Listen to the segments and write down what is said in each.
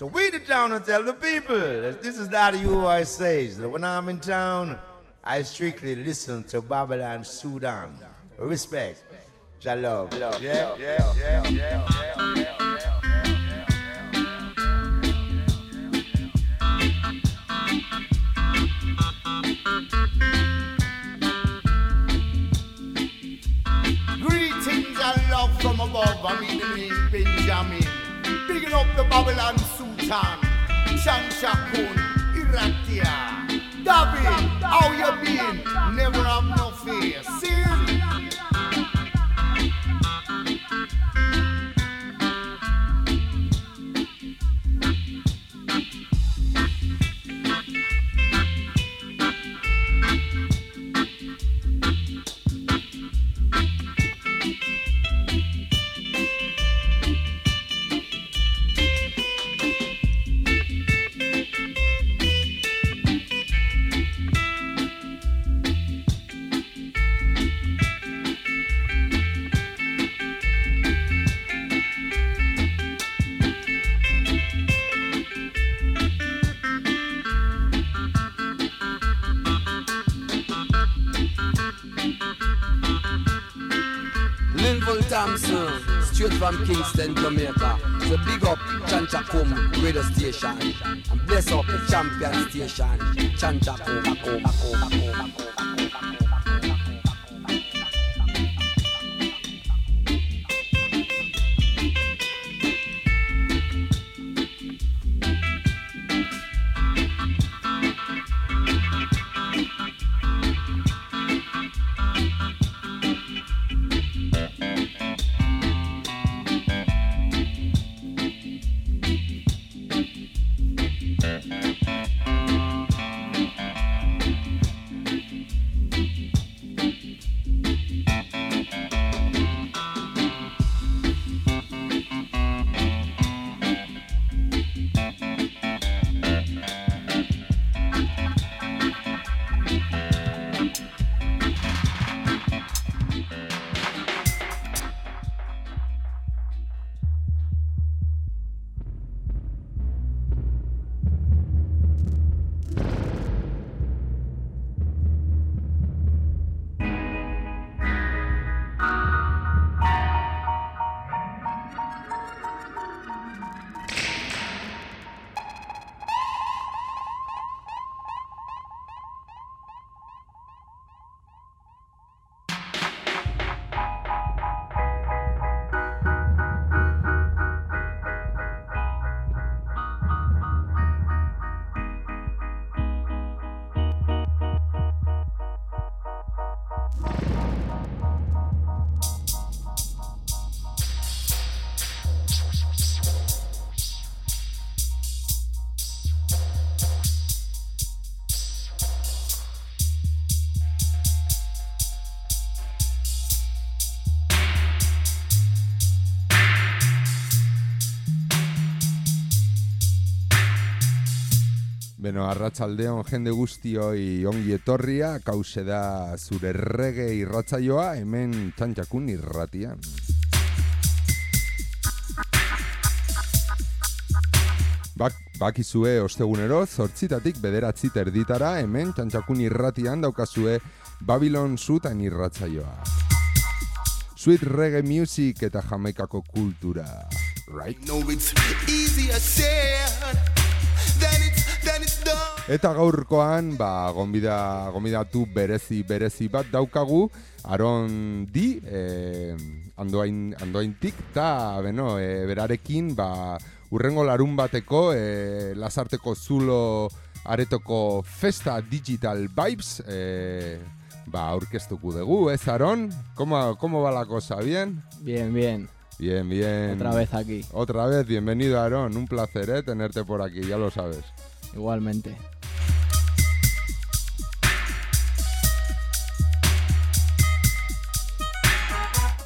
So we the town and tell the people this is not who I says. That when I'm in town, I strictly listen to Babylon Sutan. Respect. Shalom. Yeah, yeah, yeah, yeah, yeah, yeah. Greetings and love from above. I mean the Benjamin. Bigging up the Babylon Sutan. Chan Shakun. Iratia. David, how you been? Never have no fear. See? From Kingston, Jamaica. So big up Chanchakum radio station. And bless up the champion station. Chanchakum, Bako, Beno, arratsaldeon jende guztioi ongi etorria, kause da zure rege irratzaioa, hemen txantxakun irratian. Bak, bakizue ostegunero, zortzitatik bederatzi terditara, hemen txantxakun irratian daukazue Babylon Zutan irratzaioa. Sweet reggae music eta jamaikako kultura. Right? No, it's easier said Eta gaurkoan, ba, gonbida, gonbidatu berezi berezi bat daukagu, Aron di, eh, andoain, andoaintik, eta, beno, eh, berarekin, ba, urrengo larun bateko, eh, lasarteko zulo aretoko Festa Digital Vibes, eh, ba, aurkeztuko dugu, ez, Aron? ¿Cómo, ¿Cómo va la cosa? ¿Bien? Bien, bien. Bien, bien. Otra vez aquí. Otra vez, bienvenido, Aarón. Un placer, ¿eh? Tenerte por aquí, ya lo sabes. Igualmente.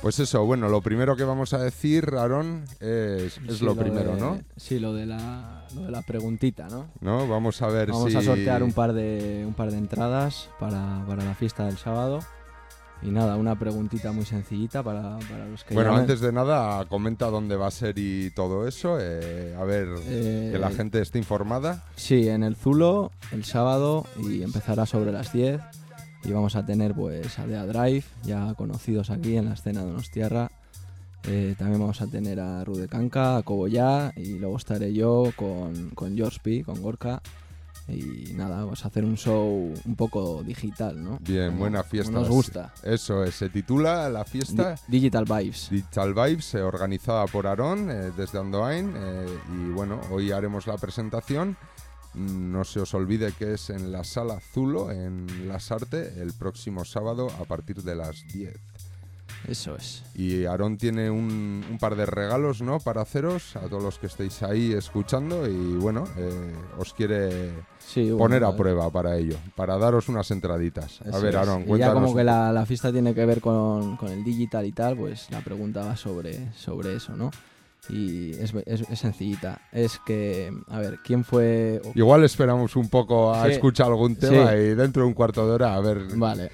Pues eso, bueno, lo primero que vamos a decir, Aarón, es, es Sí, lo primero, de- ¿no? Sí, lo de la, lo de la preguntita, ¿no? ¿No? Vamos a ver Vamos si... a sortear un par de, un par de entradas para, para la fiesta del sábado. Y nada, una preguntita muy sencillita para, para los que Bueno, llamen. antes de nada, comenta dónde va a ser y todo eso. eh, a ver, Eh, que la gente esté informada. Sí, en el Zulo, el sábado, y empezará sobre las 10. Y vamos a tener pues a Dea Drive, ya conocidos aquí en la escena de Donostierra. Eh, también vamos a tener a Rude Canca, a Coboyá, y luego estaré yo con, con George P, con Gorka. Y nada, vamos a hacer un show un poco digital, ¿no? Bien, Como- buena fiesta. Nos gusta. Eso es, se titula la fiesta Di- Digital Vibes. Digital Vibes, eh, organizada por Aarón eh, desde Andoain. eh, y bueno, hoy haremos la presentación. Mm, No se os olvide que es en la sala Zulo, en Las Arte, el próximo sábado a partir de las 10. Eso es. Y Aarón tiene un, un par de regalos, ¿no? Para haceros a todos los que estéis ahí escuchando y bueno, eh, os quiere Sí, bueno, poner a prueba para ello, para daros unas entraditas. A Eso ver, es. Aarón, Y ya cuéntanos. como que la, la fiesta tiene que ver con, con el digital y tal, pues la pregunta va sobre, sobre eso, ¿no? Y es, es- es sencillita. Es que, a ver, ¿quién fue...? Igual esperamos un poco a Sí. escuchar algún tema Sí. y dentro de un cuarto de hora a ver Vale,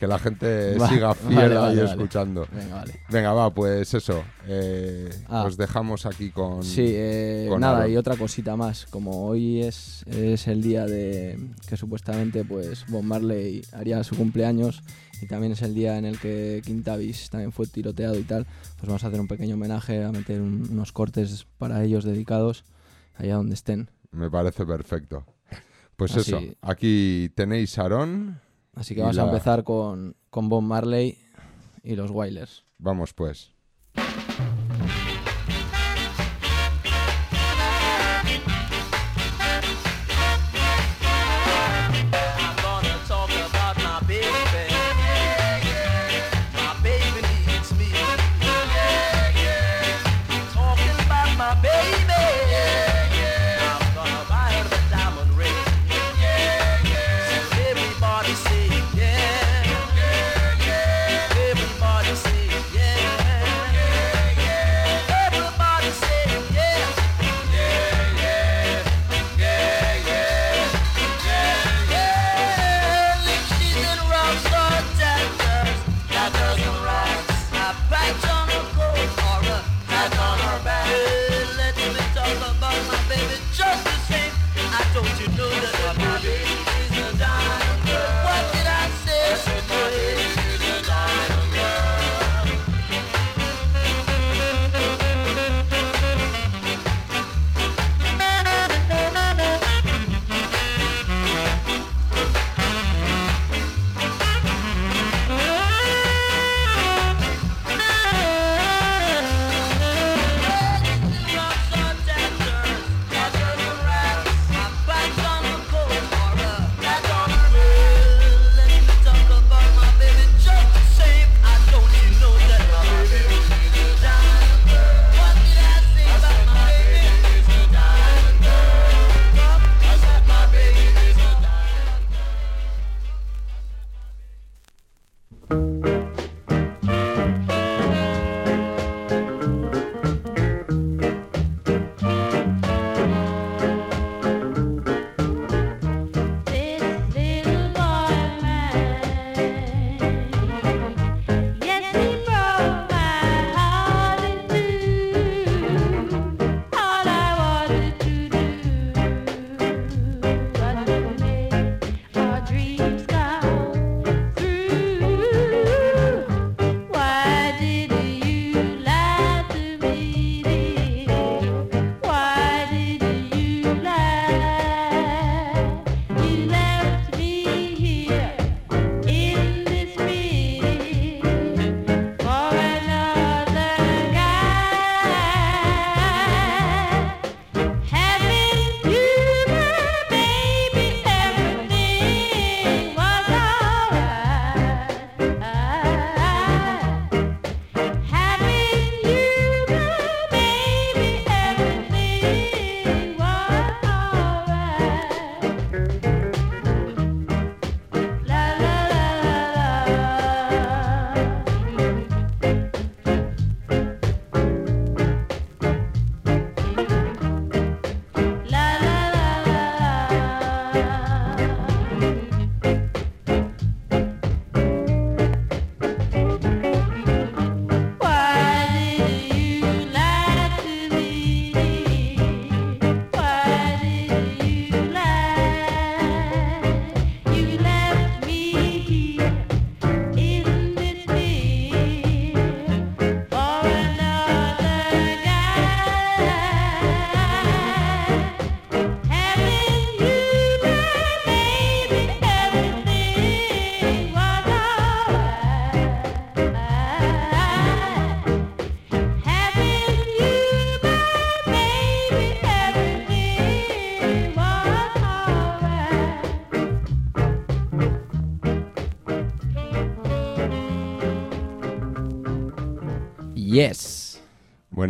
que la gente Va- siga fiel vale, ahí vale. escuchando. venga, vale. Venga, va, pues eso. eh, Ah. Os dejamos aquí con. Sí, eh, con nada, Aaron. y otra cosita más. Como hoy es, es el día de que supuestamente pues Bob Marley haría su cumpleaños y también es el día en el que Quintavis también fue tiroteado y tal, pues vamos a hacer un pequeño homenaje, a meter un- unos cortes para ellos dedicados allá donde estén. Me parece perfecto. Pues Así- eso, aquí tenéis a Aarón. Así que vamos la- a empezar con, con Bob Marley y los Wailers. Vamos pues.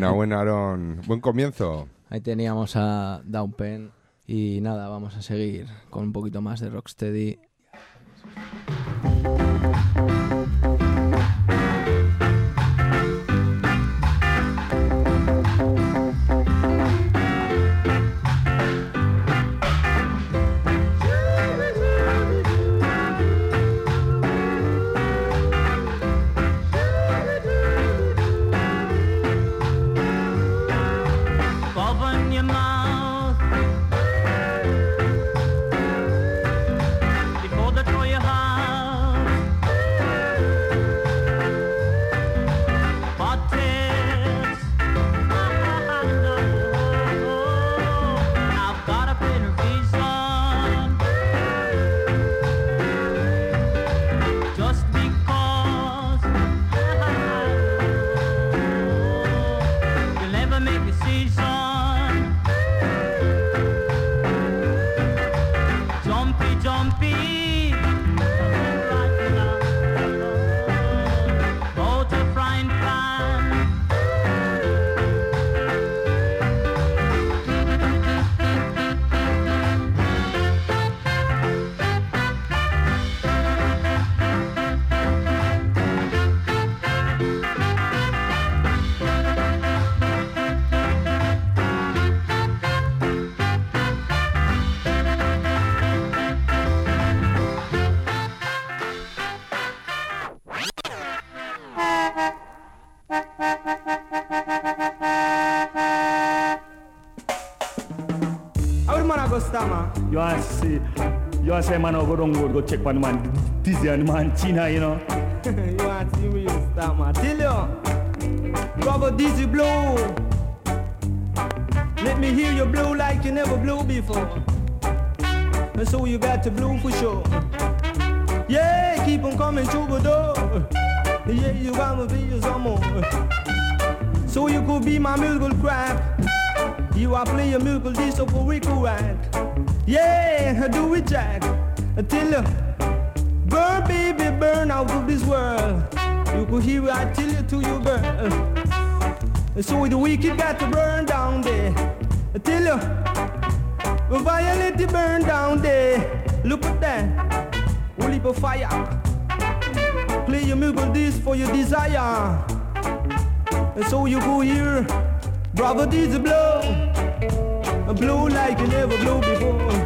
Buena, Aaron. Buen comienzo. Ahí teníamos a Downpen. Y nada, vamos a seguir con un poquito más de Rocksteady. You to say man go down road go check one man dizzy and the man China, you know. you want to see me you stammer? Tell you, brother Dizzy blow. Let me hear you blow like you never blew before. And so you got to blow for sure. Yeah, keep on coming through the door. Yeah, you wanna be some more. So you could be my musical crap. You are playing musical disco for Rico Rack. Yeah, do it, Jack. Till you burn, baby, burn out of this world. You could hear I tell you to you burn. So the wicked got to burn down there. Till you violate the burn down there. Look at that, holy of fire. Play your musical disc for your desire. And so you go here, brother, this blow. Blow like you never blew before.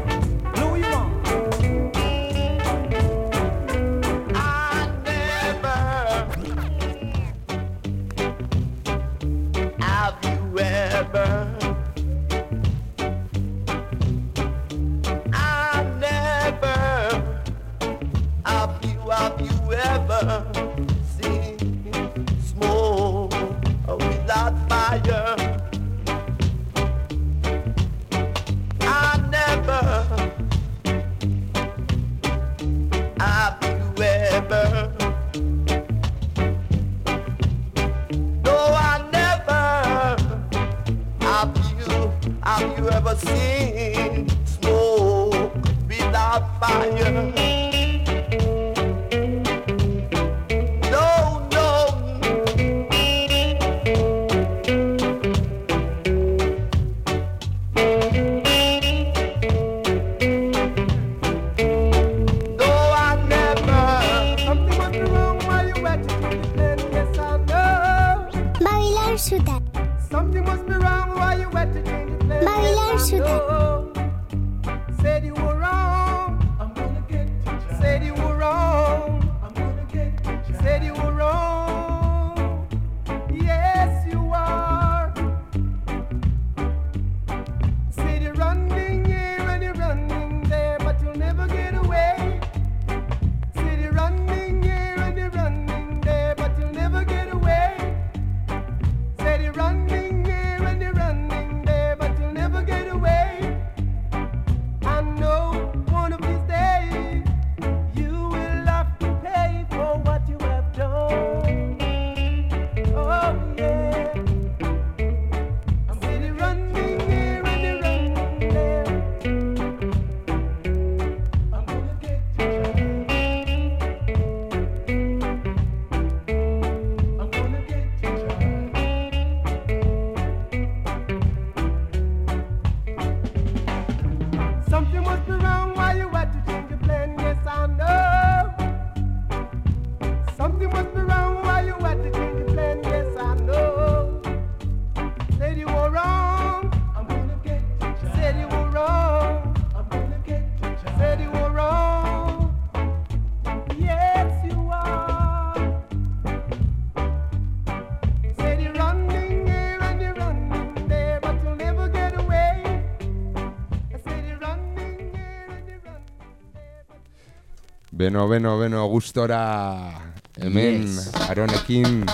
Beno, beno, beno, gustora hemen Yes. aronekin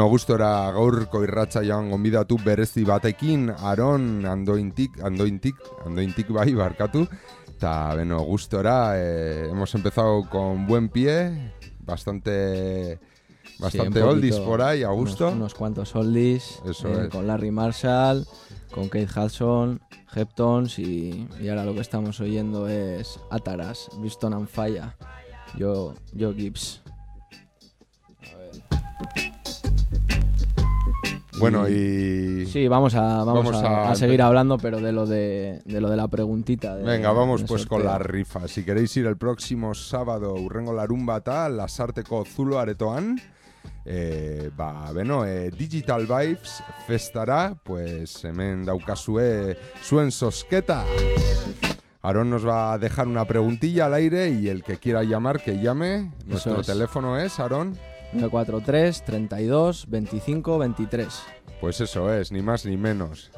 Beno, gustora gaurko irratza joan gonbidatu berezi batekin Aron andointik, andointik, andointik bai barkatu eta beno, gustora eh, hemos empezado con buen pie bastante bastante Sí, oldies por ahí, a unos- gusto Unos, cuantos oldies. Eso eh. Con Larry Marshall, con Kate Hudson, Heptons y, y ahora lo que estamos oyendo es Ataras, Briston and Fire. Yo, yo Gibbs. Bueno, y... Sí, vamos a, vamos Vamos a, seguir hablando, pero de lo de, de lo de la preguntita. de- Venga, vamos pues con la rifa. Si queréis ir el próximo sábado urrengo larun bata, lasarteko zulo aretoan, eh, ba, beno, eh, Digital Vibes festara, pues hemen daukazue zuen sosketa. Aaron nos va a dejar una preguntilla al aire y el que quiera llamar, que llame. Nuestro es. teléfono es, Aaron. 943 32 25 23. Pues eso es, ni más ni menos.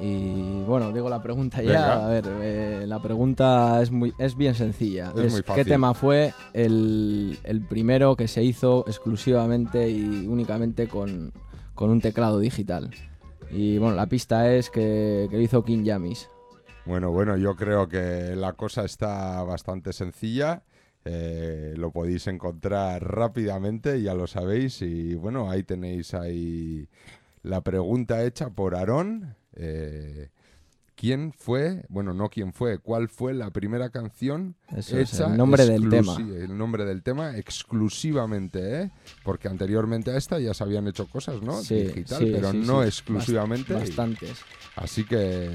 Y bueno, digo la pregunta Venga. ya. A ver, eh, la pregunta es, muy, es bien sencilla. Es muy ¿Qué fácil. tema fue el, el primero que se hizo exclusivamente y únicamente con, con un teclado digital? Y bueno, la pista es que, que lo hizo King Yamis. Bueno, bueno, yo creo que la cosa está bastante sencilla. Eh, lo podéis encontrar rápidamente, ya lo sabéis. Y bueno, ahí tenéis ahí la pregunta hecha por Aarón. eh, ¿Quién fue? Bueno, no quién fue. ¿Cuál fue la primera canción Eso es, hecha el nombre del tema. El nombre del tema exclusivamente, ¿eh? Porque anteriormente a esta ya se habían hecho cosas, ¿no? Sí, Digital, sí, pero sí, no exclusivamente. Bast- bastantes. Así que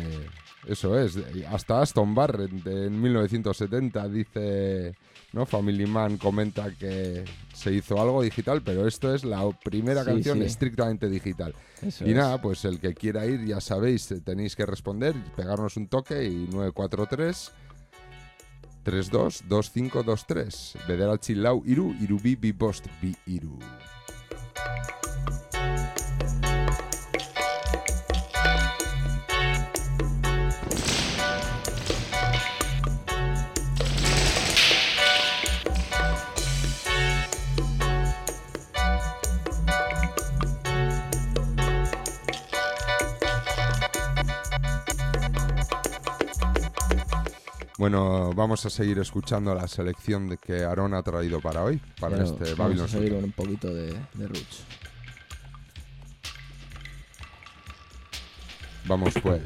eso es. Hasta Aston Barrett en 1970 dice, ¿no? Family Man comenta que se hizo algo digital, pero esto es la primera Sí, canción sí. estrictamente digital. Eso y es. nada, pues el que quiera ir, ya sabéis, tenéis que responder, pegarnos un toque y 943 32 2523. Bederatzi lau iru, irubi bi bost bi iru. Bueno, vamos a seguir escuchando la selección de que Aaron ha traído para hoy, para Pero este vamos Babylon a seguir con un poquito de, de roots. Vamos pues.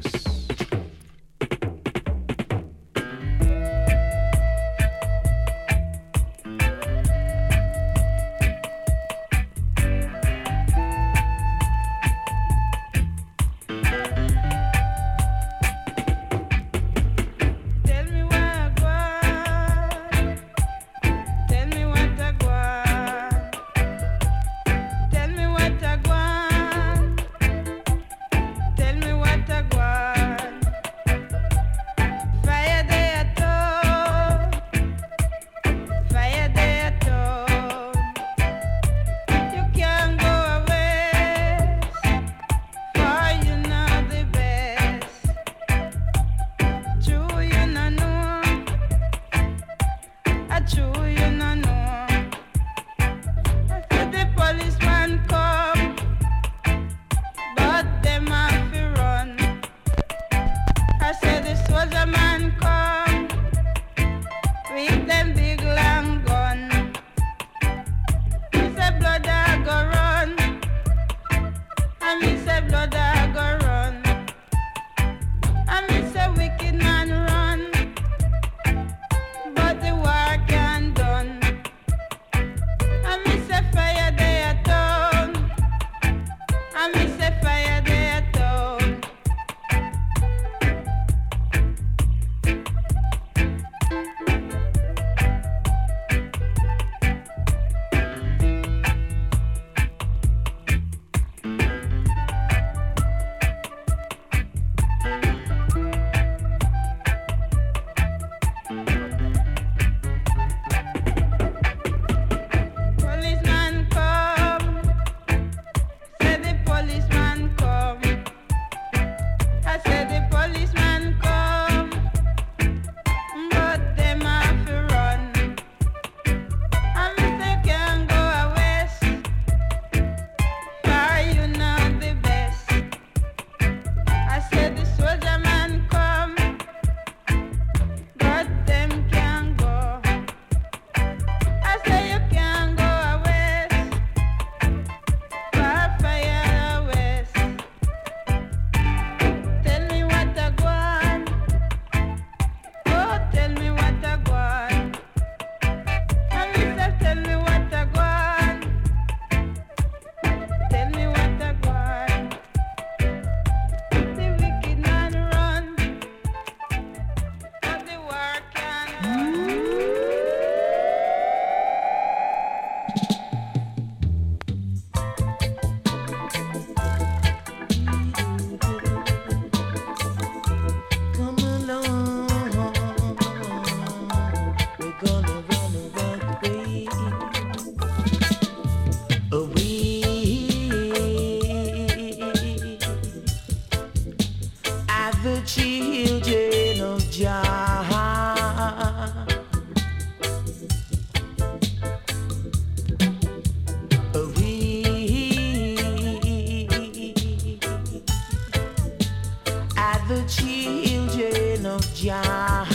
The children of Jah.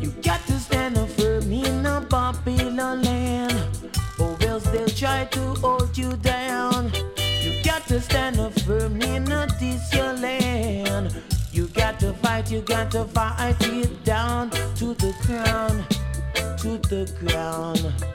You got to stand up firm in a Babylon land, or else they'll try to hold you down. You got to stand up firm in a this your land. You got to fight, you got to fight it down to the ground, to the ground.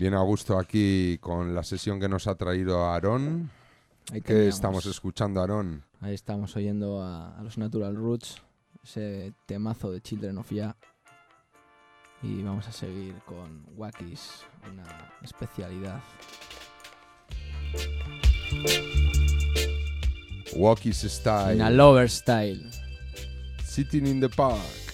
Bien a gusto aquí con la sesión que nos ha traído Aarón. ¿Qué estamos escuchando, Aarón? Ahí estamos oyendo a, a los Natural Roots, ese temazo de Children of Ya. Y vamos a seguir con Wakis, una especialidad. Walkies style. In a lover style. Sitting in the park.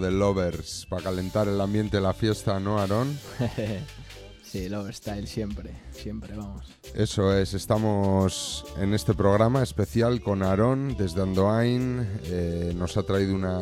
De lovers para calentar el ambiente de la fiesta, ¿no, Aaron? sí, lover style siempre, siempre, vamos. Eso es, estamos en este programa especial con Aarón desde Andoain. eh, nos ha traído una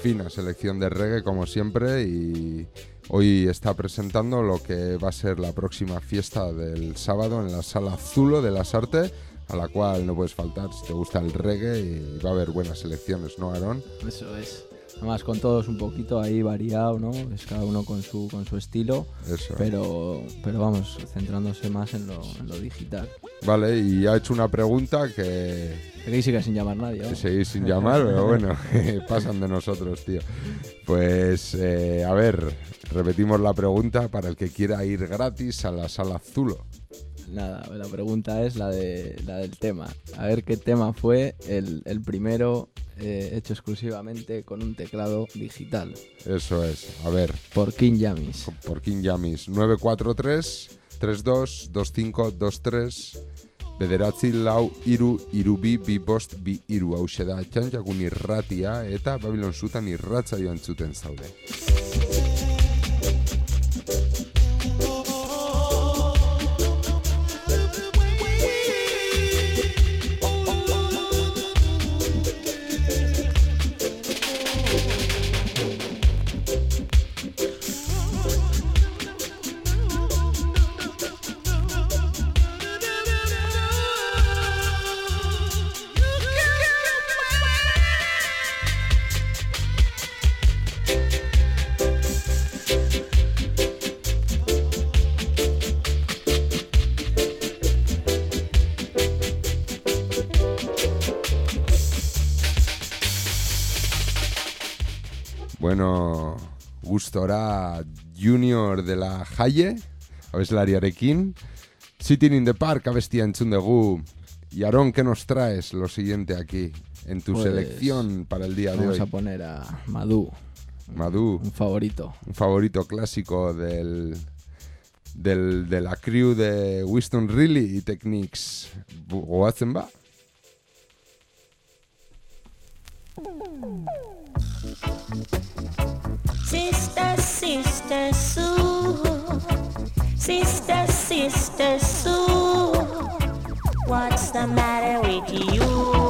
fina selección de reggae como siempre y hoy está presentando lo que va a ser la próxima fiesta del sábado en la sala Zulo de las Artes, a la cual no puedes faltar si te gusta el reggae y va a haber buenas selecciones, ¿no, Aarón? Eso es. Además con todos un poquito ahí variado, ¿no? Es cada uno con su, con su estilo, Eso. pero, pero vamos, centrándose más en lo, en lo digital. Vale, y ha hecho una pregunta que sigue sin llamar nadie. vamos. Seguís sin llamar, pero bueno, pasan de nosotros, tío. Pues, eh, a ver, repetimos la pregunta para el que quiera ir gratis a la sala Zulo. Nada, la pregunta es la, de, la del tema. A ver qué tema fue el, el primero eh, hecho exclusivamente con un teclado digital. Eso es, a ver, Por King Yamis. por King Yamis, 943 32 2523 Bederatzi lau iru irubi bi bost bi iru hause da txantxakun irratia eta Babilon zutan irratza joan zuten zaude. gustora junior dela jaie, abeslariarekin. Sitting in the Park abestia entzun dugu. Y Aarón, ¿qué nos traes lo siguiente aquí en tu pues selección para el día de hoy? Vamos a poner a Madú. Un favorito. Un favorito clásico del, del, de la crew de Winston Reilly y Techniques. Goatzen? Sister Sue, Sister, Sister Sue, what's the matter with you?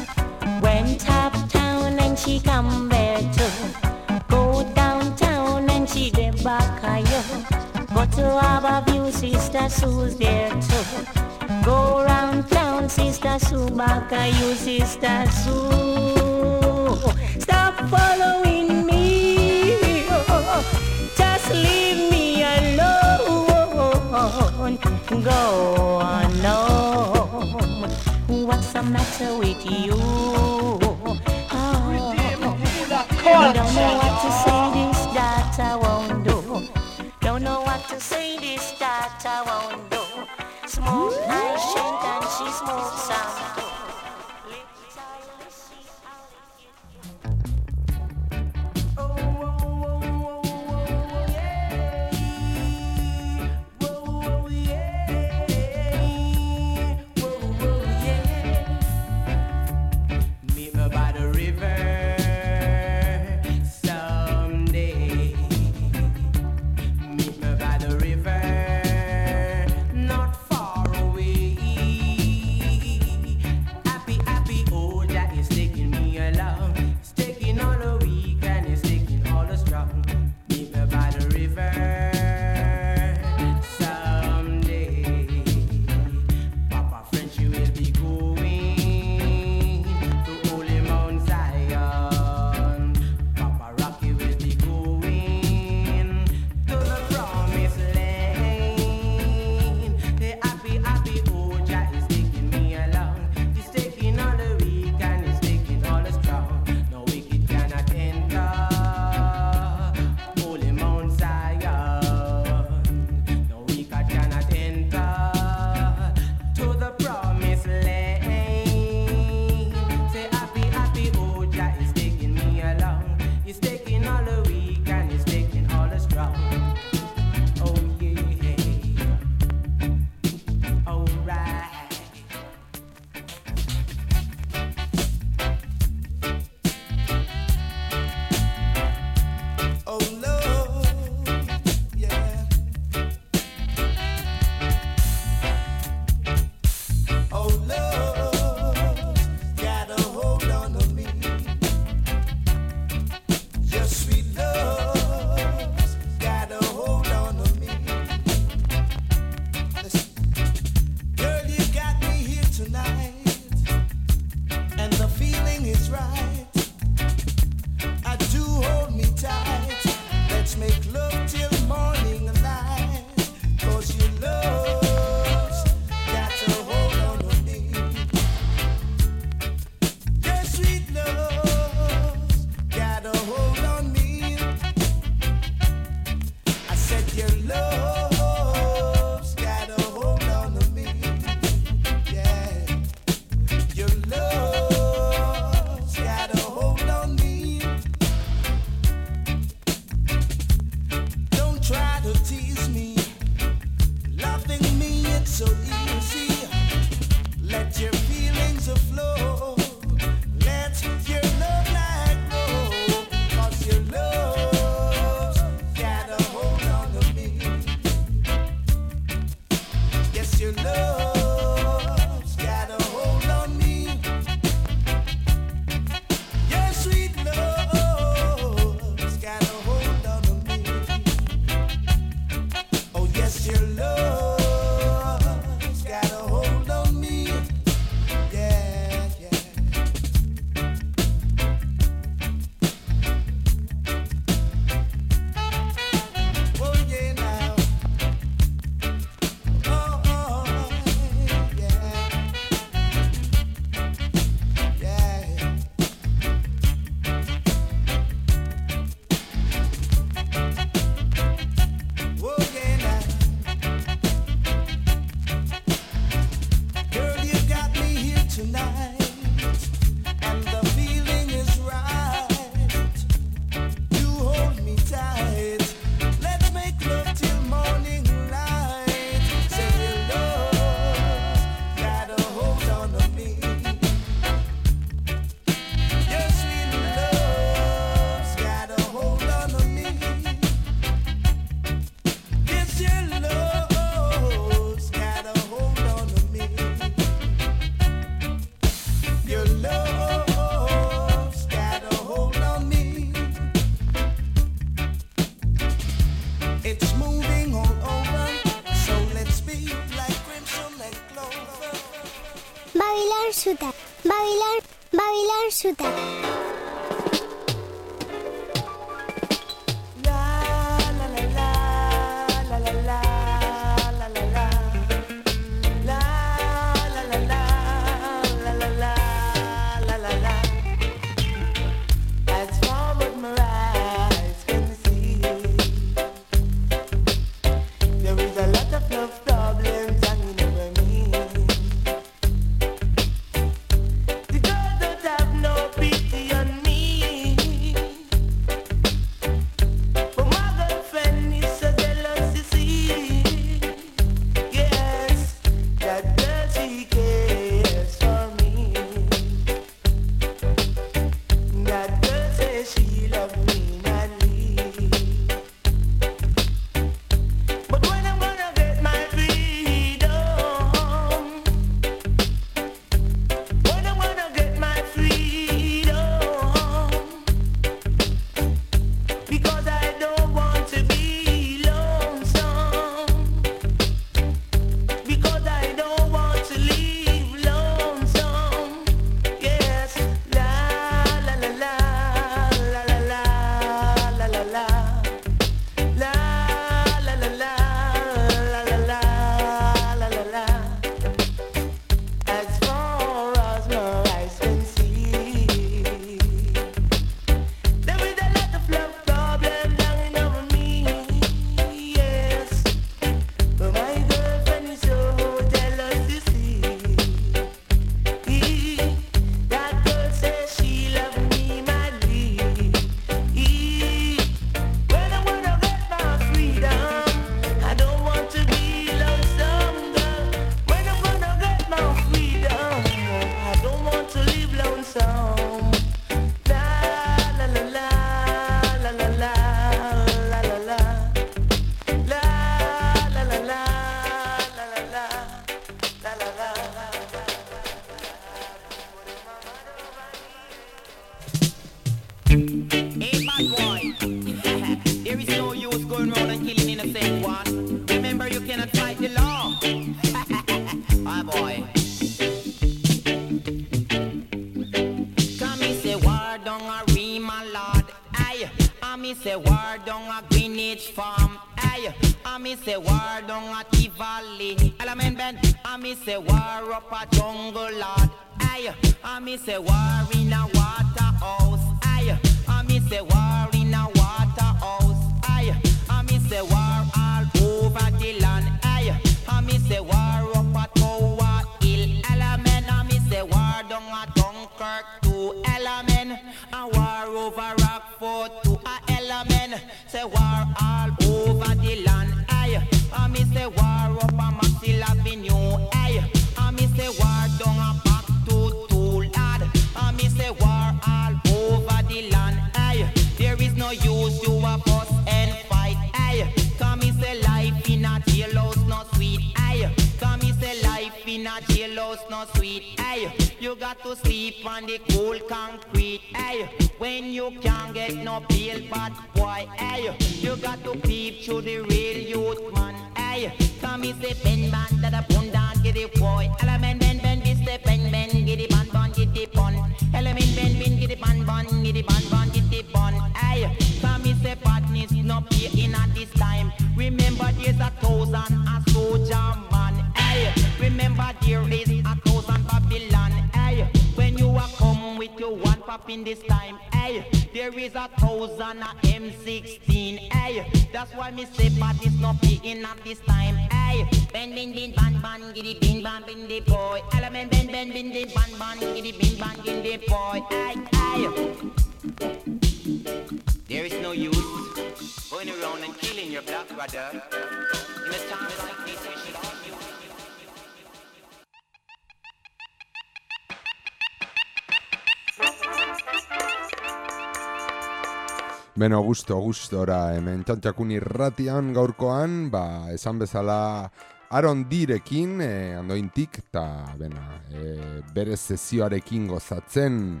Gusto, gustora, hemen txantxakun irratian gaurkoan, ba, esan bezala Aaron Direkin, eh, andointik, eta, bena, eh, bere sesioarekin gozatzen.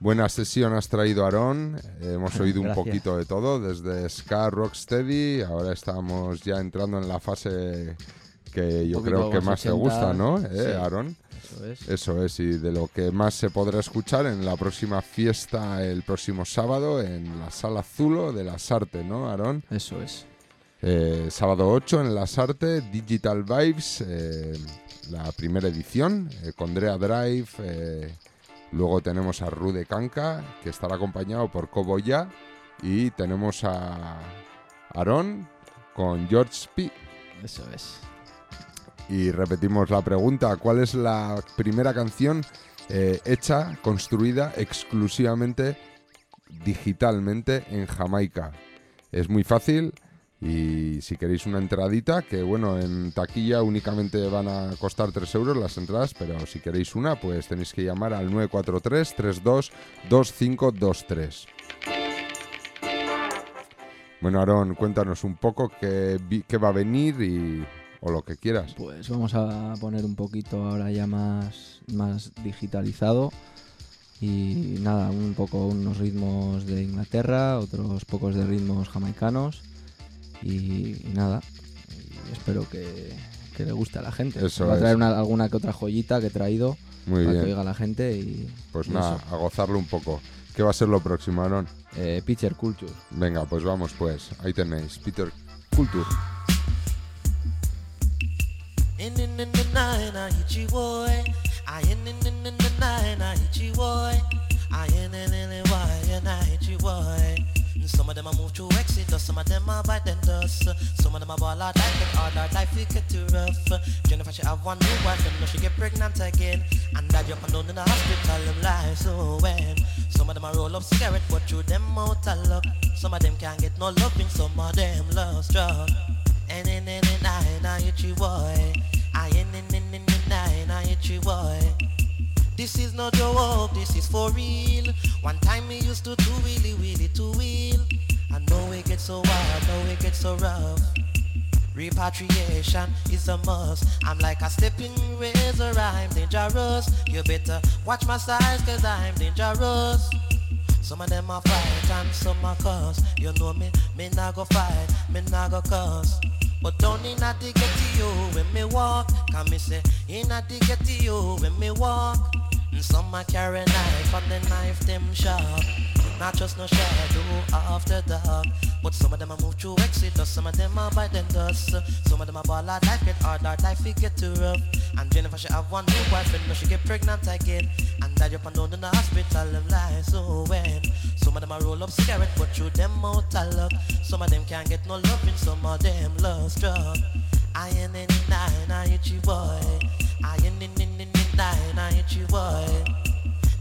Buena sesión has traído, Aaron. Eh, hemos oído un Gracias. poquito de todo, desde Ska Rocksteady, ahora estamos ya entrando en la fase que yo creo que más te 80, gusta, ¿no? Eh, sí. Aaron. Eso es. Eso es, y de lo que más se podrá escuchar en la próxima fiesta el próximo sábado en la Sala Zulo de las Artes, ¿no, Aarón? Eso es. Eh, sábado 8 en las Artes, Digital Vibes, eh, la primera edición, eh, con Drea Drive. eh, luego tenemos a Rude Kanka, que estará acompañado por Koboya. Y tenemos a Aarón con George P. Eso es. Y repetimos la pregunta, ¿cuál es la primera canción eh, hecha, construida exclusivamente digitalmente en Jamaica? Es muy fácil y si queréis una entradita, que bueno, en taquilla únicamente van a costar 3 euros las entradas, pero si queréis una, pues tenéis que llamar al 943-322523. Bueno, Aarón, cuéntanos un poco qué, va a venir y, o lo que quieras. Pues vamos a poner un poquito ahora ya más, más digitalizado. Y nada, un poco unos ritmos de Inglaterra, otros pocos de ritmos jamaicanos. Y, y nada, y espero que, que le guste a la gente. Eso Voy a traer una- alguna que otra joyita que he traído Muy para bien. que oiga la gente. Y, Pues y nada, eso. a gozarlo un poco. ¿Qué va a ser lo próximo, Aaron? Eh, Pitcher Culture. Venga, pues vamos pues. Ahí tenéis, Peter Culture. In in in the nine, I hit you boy. I in in in in the nine, I hit you boy. I hit you boy. Some of them I move through exodus, some of them I bite and dust. Some of them I ball life, but all our life we get too rough. Jennifer she have one new wife, and now she get pregnant again. And that you down in the hospital, them lie so when. Some of them I roll up cigarette, but through them out of luck. Some of them can't get no loving, some of them love struck. And in in in nine, I hit boy. I in in in in in nine, I hit boy. This is not joke, this is for real. One time we used to do wheelie wheelie two wheel. I know it gets so wild, know it gets so rough. Repatriation is a must. I'm like a stepping razor, I'm dangerous. You better watch my size, cause I'm dangerous. Some of them are fight and some are cuss. You know me, me not go fight, me not go cuss. But down in a the ghetto when me walk, Come me say in a the ghetto when me walk. And some are carry knife and the knife them sharp. Not just no shadow after dark. But some of them a move through exit, some of them a bite them dust. Some of them a ball out life, get hard, hard life, it get too rough. And Jennifer, she have one new boyfriend, but she get pregnant again. And die up and down in the hospital, them lies so when. Some of them a roll up scared, but through them out of luck. Some of them can't get no loving, some of them love struck. I ain't in nine, I hit you boy. I ain't in nine, I hit you boy.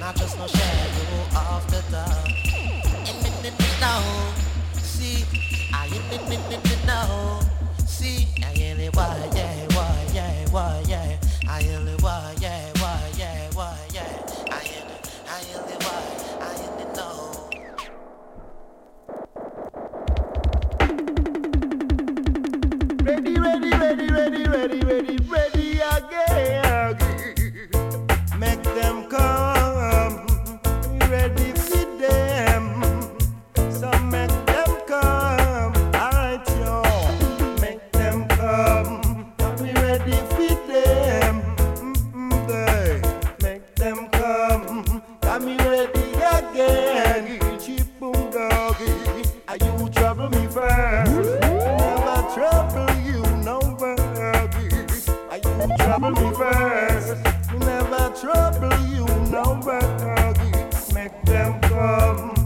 not just no shadow of the dark. I'm in see, I am in see, I am why, yeah, why, yeah, why, yeah, I am trouble you no better. Make them come.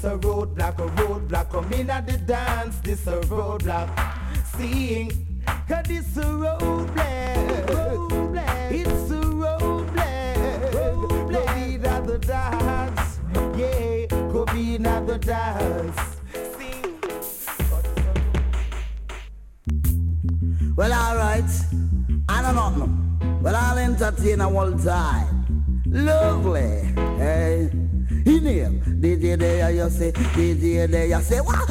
This a roadblock, a roadblock. Come in at the dance, this a roadblock. Sing, cause this a roadblock. roadblock. It's a roadblock. roadblock. Go in at the dance, yeah. Go in at the dance. Well, alright. I don't know. Well, I'll entertain a whole time. You say, what?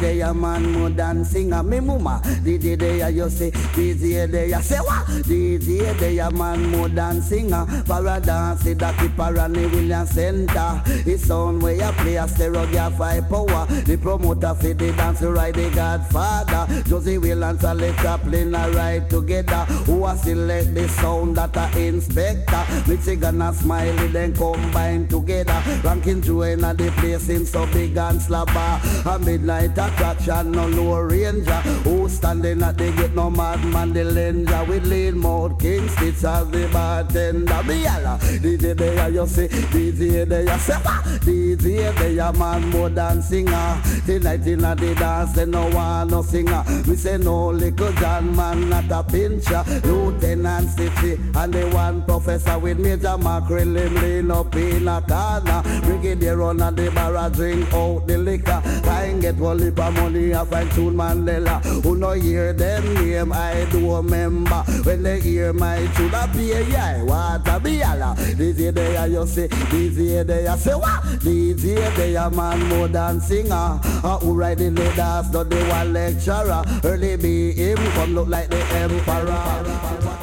There you man more than singer, me mama. DJ there you say, DJ there you say, what? DJ there you man more than singer. Para dance, that the William Center. It's sound where you play a stereo, five power. The promoter for the dance, right the Godfather. Josie Will and Charlie Chaplin are right together. Who a select the sound that a inspector. Michigan and Smiley then combine together. Ranking Joe at the place in so big and slabber. A midnight attraction, no low ranger. Who standing at the gate, no madman, the lenger. With lead mode, King Stitch as the bartender. Me yalla, DJ there you say, DJ there you what? DJ there man more than singer. Tonight in the dance, they no want no singer. We say no little John man, not a pincher. Lieutenant Stitchie and the one professor with Major Mackerel him lean up in a corner. Brigadier at the bar drink out the liquor. Ain't get one lip of money, I find tune Mandela. Who no hear them name, I do remember. When they hear my tune, I be pay yeah, what a be yalla. DJ there you say, DJ there you say what? DJ there man more than singer. Uh, who ride the dance, not the one lecturer. Early be him, come look like the emperor.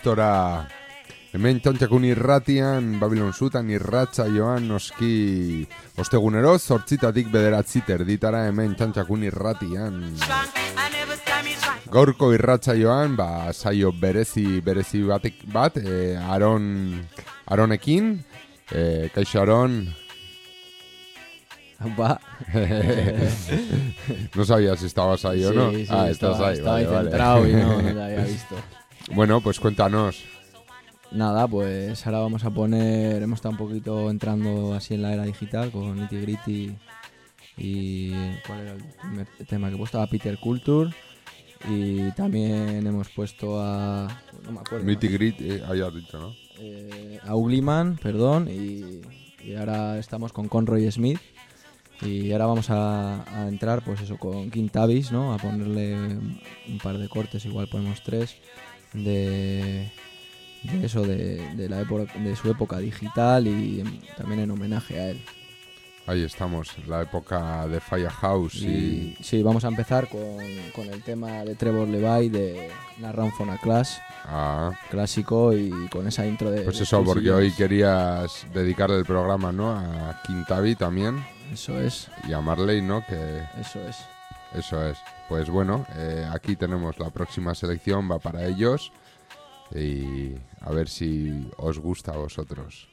Gustora hemen txantxakun irratian, Babylon Zutan irratza joan noski ostegunero zortzitatik bederatzi terditara hemen txantxakun irratian. Gaurko irratza joan, ba, saio berezi, berezi batek bat, e, Aron, Aronekin, e, kaixo Aron. Va. no sabías si estabas ahí o Sí, no. sí, ah, estás estaba- ahí. estaba vale, ahí vale. centrado y no- no te había visto. Bueno, pues cuéntanos. Nada, pues ahora vamos a poner. Hemos estado un poquito entrando así en la era digital con Nitty Gritty y. ¿Cuál era el primer tema que he puesto? A Peter Culture. Y también hemos puesto a. No me acuerdo. Nitty Gritty, eh, hayas dicho, ¿no? Eh, a Ugliman, perdón. Y, y ahora estamos con Conroy Smith. Y ahora vamos a, a entrar, pues eso, con King Tavis, ¿no? A ponerle un par de cortes, igual ponemos tres, de, de eso, de, de la época, de su época digital y también en homenaje a él. Ahí estamos, la época de Firehouse y... Y sí, vamos a empezar con, con el tema de Trevor Levi de Narran for a Clash, Ah, clásico, y con esa intro de... pues eso, porque hoy querías dedicarle el programa, ¿no? A Quintavi también. Eso es. Y a Marley, ¿no? Que Eso es. Eso es. Pues bueno, eh, aquí tenemos la próxima selección, va para ellos. Y a ver si os gusta a vosotros.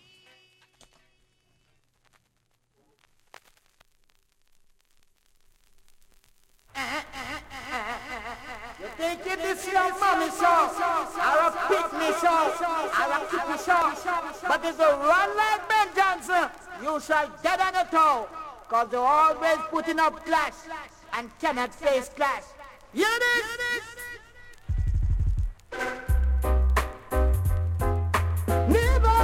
But if you run like Ben Johnson, you shall dead on the toe. Cause you're always putting up clash and cannot face clash. Hear this? Never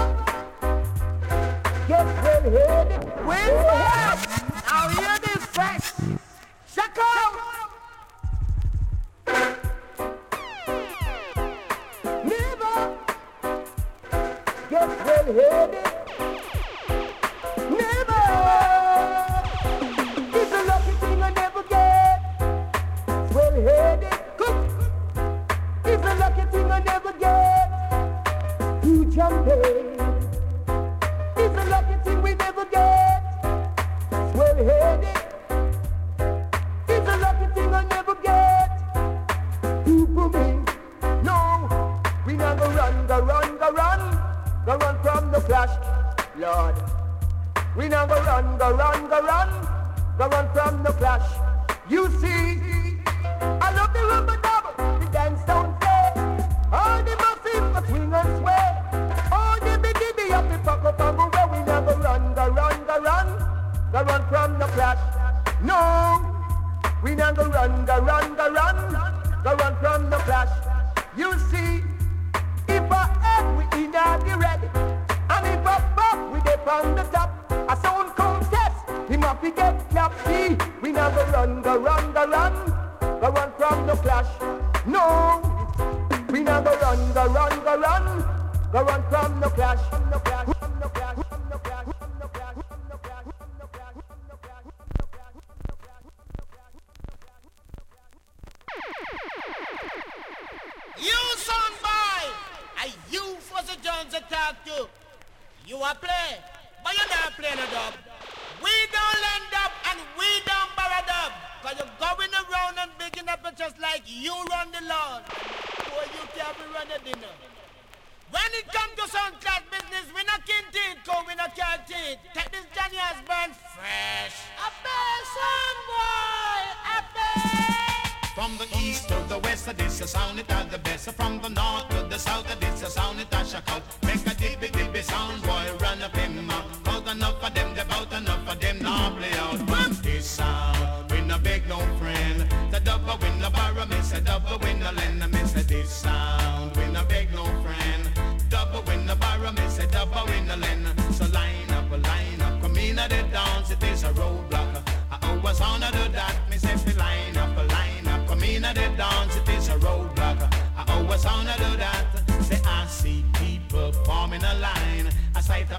get well headed. Well headed. Now hear this first. Shaka! Never get well headed. I never get. To jump in. It's a lucky thing we never get. Well headed. It's a lucky thing I never get. To me. No, we not go run, go run, go run, go run from the flash, Lord. We not go run, go run, go run, go run from the flash. You see, I love the rubber go run from the flash. No, we not go run, go run, go run, go run from the flash. You see, if I head we in the red, and if I pop we dey on the top, a sound contest, him have to get. See, we not go run, go run, go run, go run from the flash. No, we not Go run from no clash, from no clash, to talk to. You are play, but you're not play no dub. We don't lend up and we don't borrow dub. Cause you're going around and picking up it just like you run the lawn. Boy, you can't be running dinner. When it comes to sound class business, we're not kin teeth, cause we not care teeth. Take this Johnny Osbourne fresh. A best son boy, a From the east to the west, this a sound it at the best. From the north to the south, this a sound it a shock out. Make a dippy dippy sound boy run up him mouth. Cause enough of them, about enough of them now play out. This sound, we no beg no friend. The double win no borrow, me say double win no lend. Me say this sound, we no beg no friend. Double win no borrow, me say double win no lend.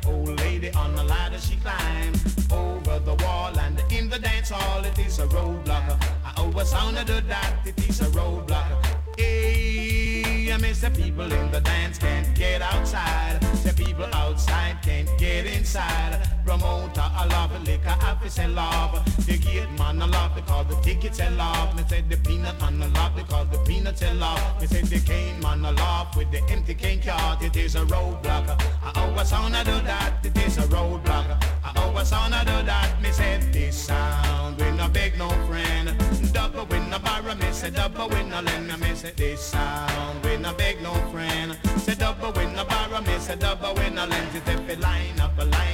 The old lady on the ladder she climb over the wall and in the dance hall it is a roadblock. I always honor do that, it is a roadblock. Hey, I miss the people in the dance can't get outside. The people outside can't get inside. Promoter, I love liquor, office and love. The gate man, I love because the tickets sell off. Me say the peanut man, I love because the peanuts sell off. Me say the cane man, I love with the empty cane cart. It is a roadblock. I always wanna do that. It is a roadblock. I always wanna do that. Me say this sound, we no beg no friend. Double win no borrow, me say double win no lend me. Say this sound, we no beg no friend. Say double win no borrow, me say double win no lend. It if line up, a line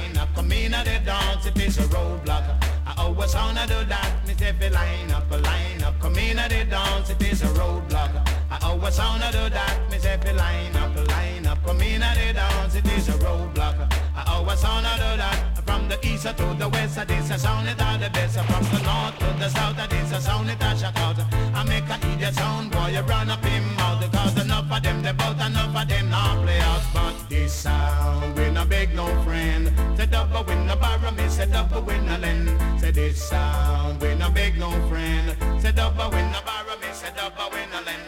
at the dance, it is a roadblock. I always wanna do that. Me say if line up, line up, come in the dance, it is a roadblock. I always wanna do that. Me say if line up, line up, come in at the dance, it is a roadblock. I always wanna do that. From the east to the west, it is a sound it are the best. From the north to the south, it is a sound it a shock out. I make a idiot sound, boy, you run up in mouth. Because enough of them, they bout enough of them now play out. But this sound, we no beg no friend. Double win no borrow me, say double win no lend. Say this sound, we no beg no friend. Say double win no borrow me, say double win no lend.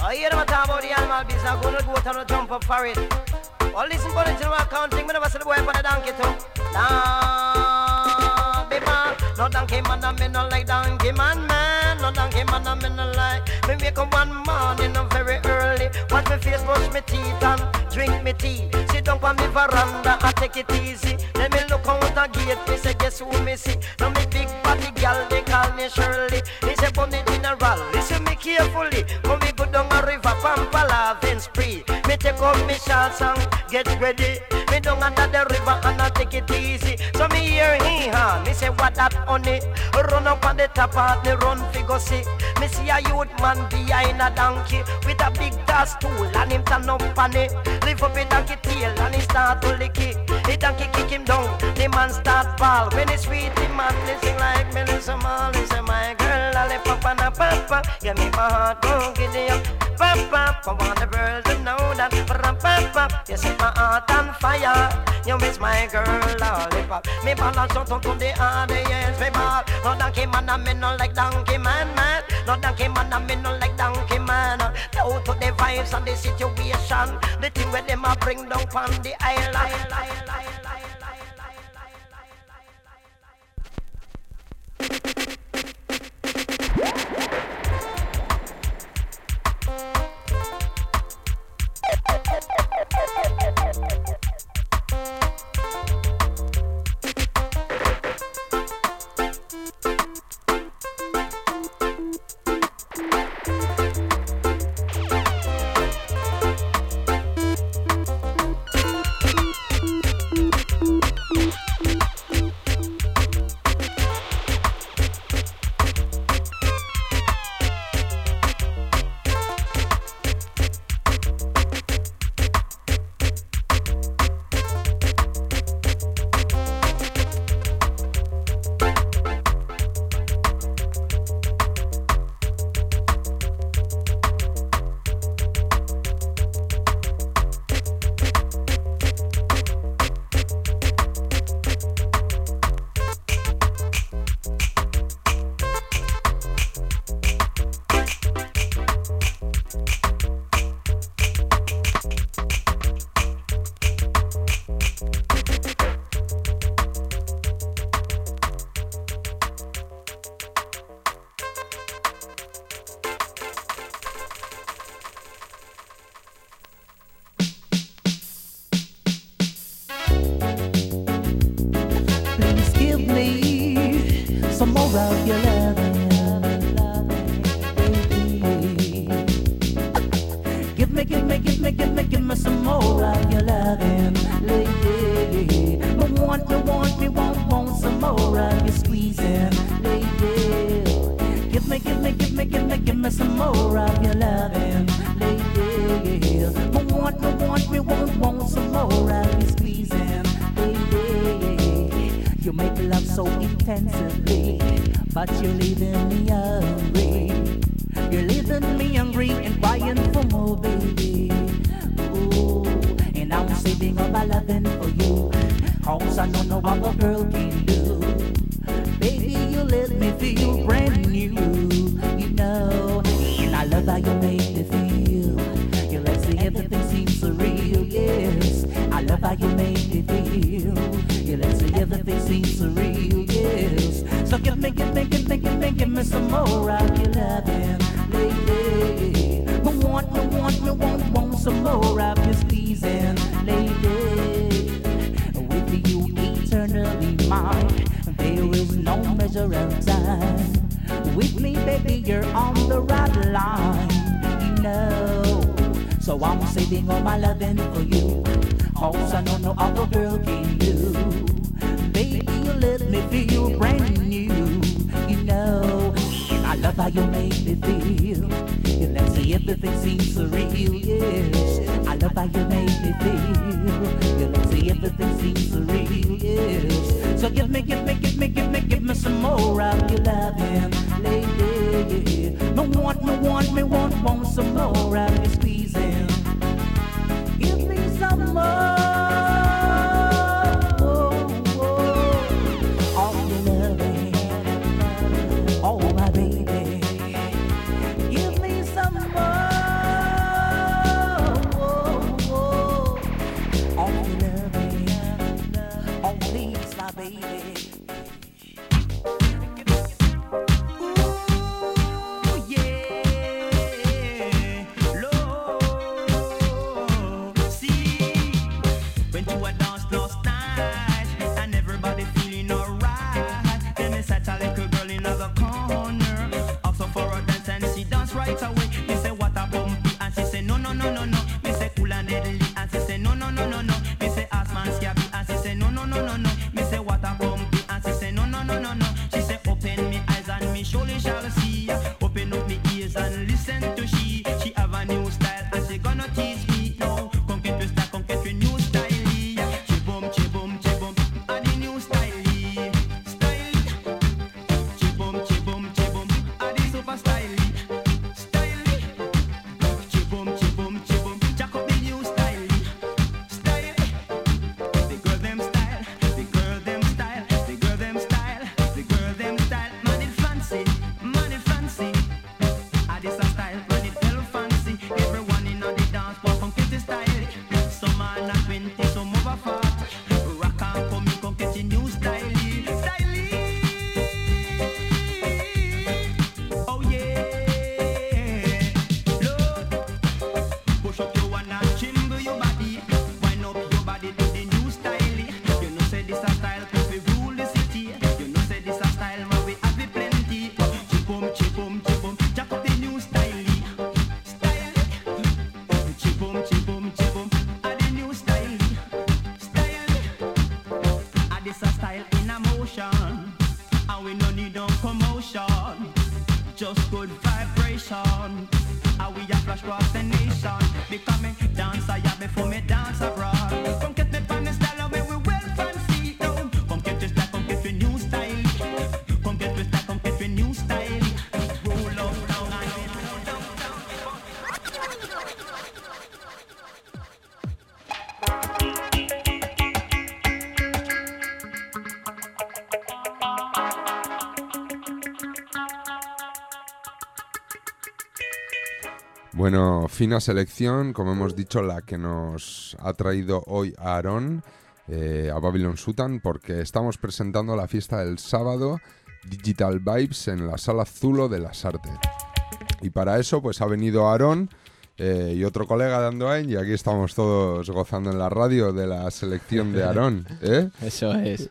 I hear them talk about the animal business. I'm gonna go to the jump up for it. Well, listen, buddy, to the accounting. Me never see the boy for the donkey too. Man. No donkey man, I me no like donkey man, man. No donkey man, I me no like. Me wake up one morning, no very early. Wash me face, brush me teeth, and drink me tea. Sit down on me veranda, I take it easy. Let me look out the gate, me say, guess who me see? Now me big body gal, they call me Shirley. He say, bunny general, listen me carefully. When we go down a river, Pampa loving spree. Me take up me shots and get ready. Me down under the river and I take it easy. So me hear hee me say what that honey. Run up on the top of the run figure see. Me see a youth man behind a donkey with a big gas tool and him turn up on it. Lift up a donkey tail and he start to lick it. The donkey kick him down, the man start ball. When he sweet, the man sing like Millie Small. He say my girl, lollipop and a papa. Give me my heart, go it up. Papa, I want the world to know that. Papa, you set my heart on fire. You miss my girl, lollipop. Me balance out to the audience, me ball. No donkey man, I me no like donkey man, man. No donkey man, I me no like donkey man. Down to the vibes and the situation. The thing where them a bring down on the island. you let me feel brand new, you know. And I love how you make me feel. You legs and everything seems surreal, yes. I love how you make me feel. You legs and everything seems surreal, yes. So give me, give me, give me, give me, give me some more of your loving, lady. I want, I want, I want, want some more of your squeezing, lady. With you eternally mine no measure of time. With me, baby, you're on the right line, you know. So I'm saving all my loving for you. Cause I know no other girl can do. Baby, you let me feel brand new how you make me feel. Your nasty everything seems surreal. yes. I love how you make me feel. Your nasty everything seems surreal. yes. So give me, give me, give me, give me, give me some more of your loving, lady. Me want, me want, me want, want some more of your squeezing. fina selección, como hemos dicho, la que nos ha traído hoy Aarón eh, a Babylon Sutan, porque estamos presentando la fiesta del sábado Digital Vibes en la sala Zulo de las Artes. Y para eso, pues ha venido Aarón. Eh, y otro colega dando Andoain, y aquí estamos todos gozando en la radio de la selección de Aarón. ¿eh? Eso es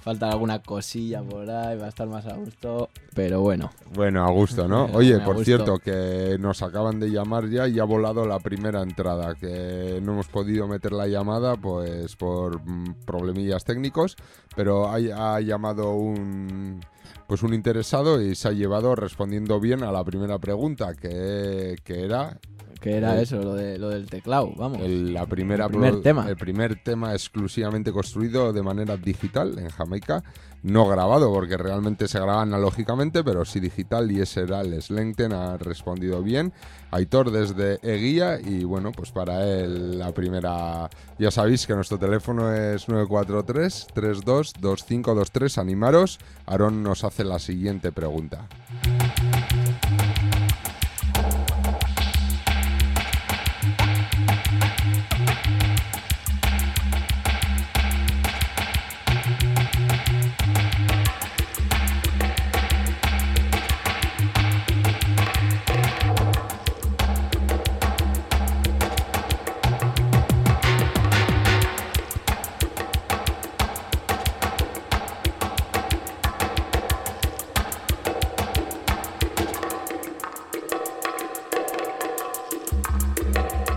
falta alguna cosilla por ahí, va a estar más a gusto. Pero bueno. Bueno, a gusto, ¿no? Oye, por gusto. cierto, que nos acaban de llamar ya y ha volado la primera entrada, que no hemos podido meter la llamada pues por mm, problemillas técnicos, pero ha, ha llamado un pues un interesado y se ha llevado respondiendo bien a la primera pregunta, que, que era Que era el- eso, lo, de, lo del teclado, vamos. el- la primera El primer tema. el primer tema exclusivamente construido de manera digital en Jamaica, no grabado porque realmente se graba analógicamente, pero sí digital y ese era el Slengten, ha respondido bien. Aitor desde Eguía y bueno, pues para él la primera, ya sabéis que nuestro teléfono es 943 32 2523, animaros. Aaron nos hace la siguiente pregunta.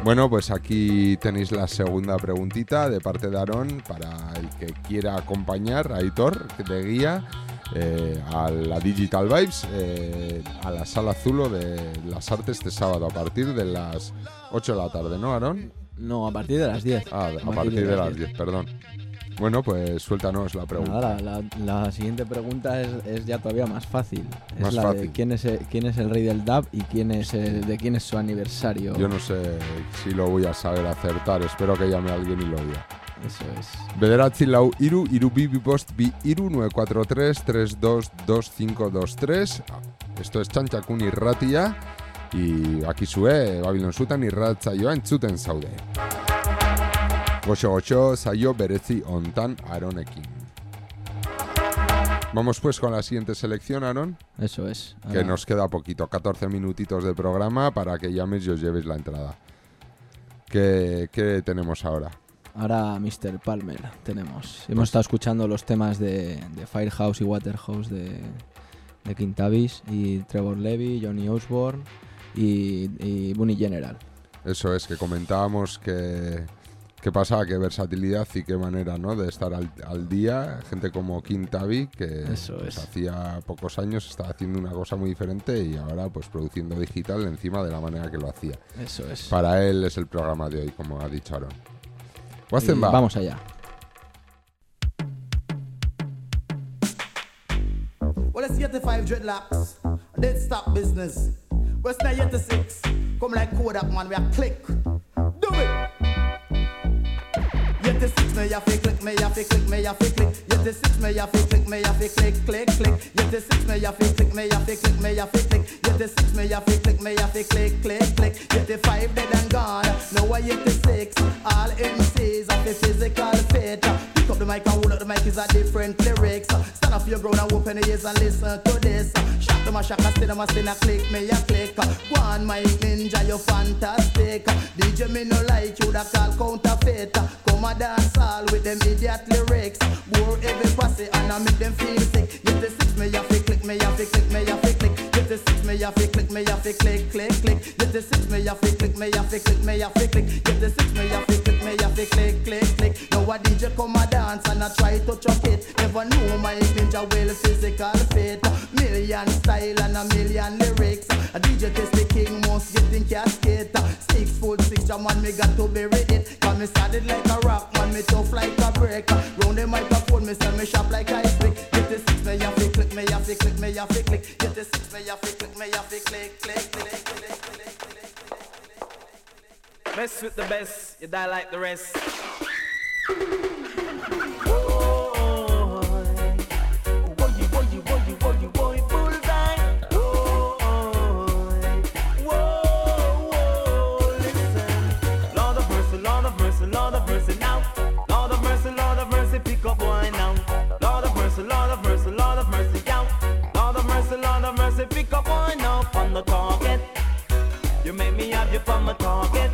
Bueno, pues aquí tenéis la segunda preguntita de parte de Aarón para el que quiera acompañar a Aitor de guía eh, a la Digital Vibes, eh, a la sala Zulo de las Artes este sábado a partir de las 8 de la tarde, ¿no, Aarón? No, a partir de las 10. Ah, a partir de las 10, perdón. Bueno, pues suéltanos la pregunta. Nada, la, la- la siguiente pregunta es, es ya todavía más fácil. Es Más la de fácil. quién es, el, quién es el rey del dub y quién es el- de quién es su aniversario. Yo no sé si lo voy a saber acertar, espero que llame alguien y lo diga. Eso es. Bederatzi lau iru, iru bi bi bost bi iru 943 322523 Esto es Txantxakun irratia y aquí sue Babilon Zutan irratzaioa entzuten zaude. Goxo goxo saio berezi ontan Aronekin. Vamos pues con la siguiente selección, Aaron. Eso es. Que nos queda poquito, 14 minutitos de programa para que llames y os llevéis la entrada. ¿Qué, qué tenemos ahora? Ahora Mr. Palmer tenemos. Hemos estado escuchando los temas de, de Firehouse y Waterhouse de, de Quintavis y Trevor Levy, Johnny Osborne y, y Bunny General. Eso es, que comentábamos que qué pasaba, qué versatilidad y qué manera ¿no? de estar al, al día. Gente como King Tavi, que Eso pues, es. hacía pocos años estaba haciendo una cosa muy diferente y ahora pues produciendo digital encima de la manera que lo hacía. Eso es. Para él es el programa de hoy, como ha dicho Aaron. Y vamos allá. Well, it's 85 dreadlocks. Dead stop business. West 86. Come like Kodak, man. We are click. Do it. 86 me have to click, me have to click, me have to click. 86 me have to click, me have to click, click, click. 86 me have to click, me have to click, me have to click. 86 me have to click, me have to click, click, click. 85 dead and gone. Now I 86. All MCs have a physical fit. Pick up the mic and hold up the mic is a different lyrics. Stand up your ground and open the ears and listen to this. Shot them a shock, I see them a spin a click, me a click. Go on, Mike Ninja, you're fantastic. DJ me no like you, that call counterfeit. Come a dance all with them idiot lyrics. Bore every pussy and I make them feel sick. Get the six, me have to click, me have to click, me have to click. The six, me have to click, me have to click, click, click. Get the six, me have to click, me have to click, me have to click. Get the six, me have to click, me have to click, click, click. Now a DJ come a dance and I try to chuck it. Never know my ninja well physical fit. Million style and a million lyrics. A DJ test the king get in casket. Six foot six, a man me got to bury it. Cause me started like a rock, man me tough like a brick. Round the microphone, me sell me sharp like ice pick. Get the six, me have to click, me have to click, me have to click. Get the six, me have to click, me have to click, click, click, click, click. Mess with the best, you die like the rest. Lord of mercy, Lord of mercy, now. Lord of mercy, Lord of mercy, pick up boy Pick up boy now from the target. You make me have you from my target,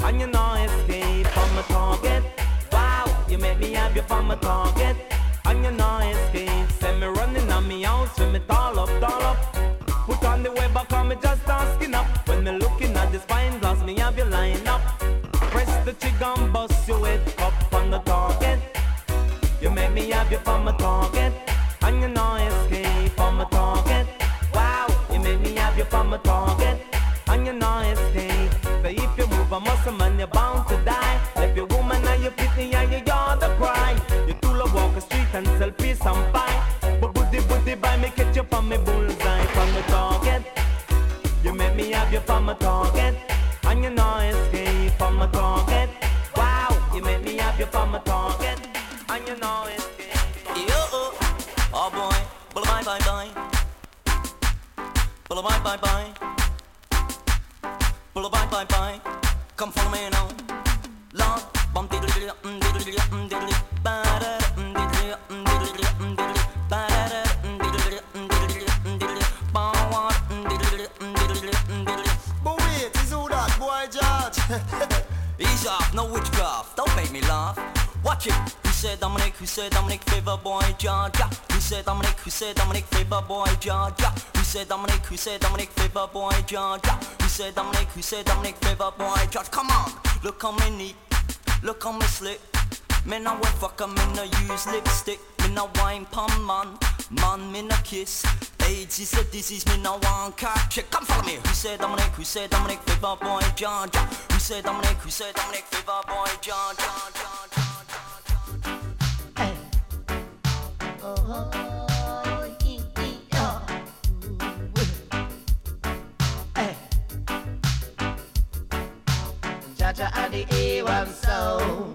and you know escape from my target. Wow, you make me have you from my target, and you know escape. Send me running on me house with me tall up, tall up. Put on the Weber, cause me just asking up. When me looking at the spine glass, me have you line up. Press the trigger and bust your head up on the target. You make me have you from my target. And you know escape from my target. Have Said Dominic? Favor boy Georgia. Who said Dominic? Who said Dominic? Favor boy George. Come on, look how me neat. Look how me slick. Me no wear fuck, me no use lipstick. Me no wine pum man. Man, me no kiss. AIDS is a disease, me no want catch it. Come follow me. Who said Dominic? Who said Dominic? Favor boy Georgia. Who said Dominic? Who said Dominic? Favor boy Georgia. Jaja the A1 sound.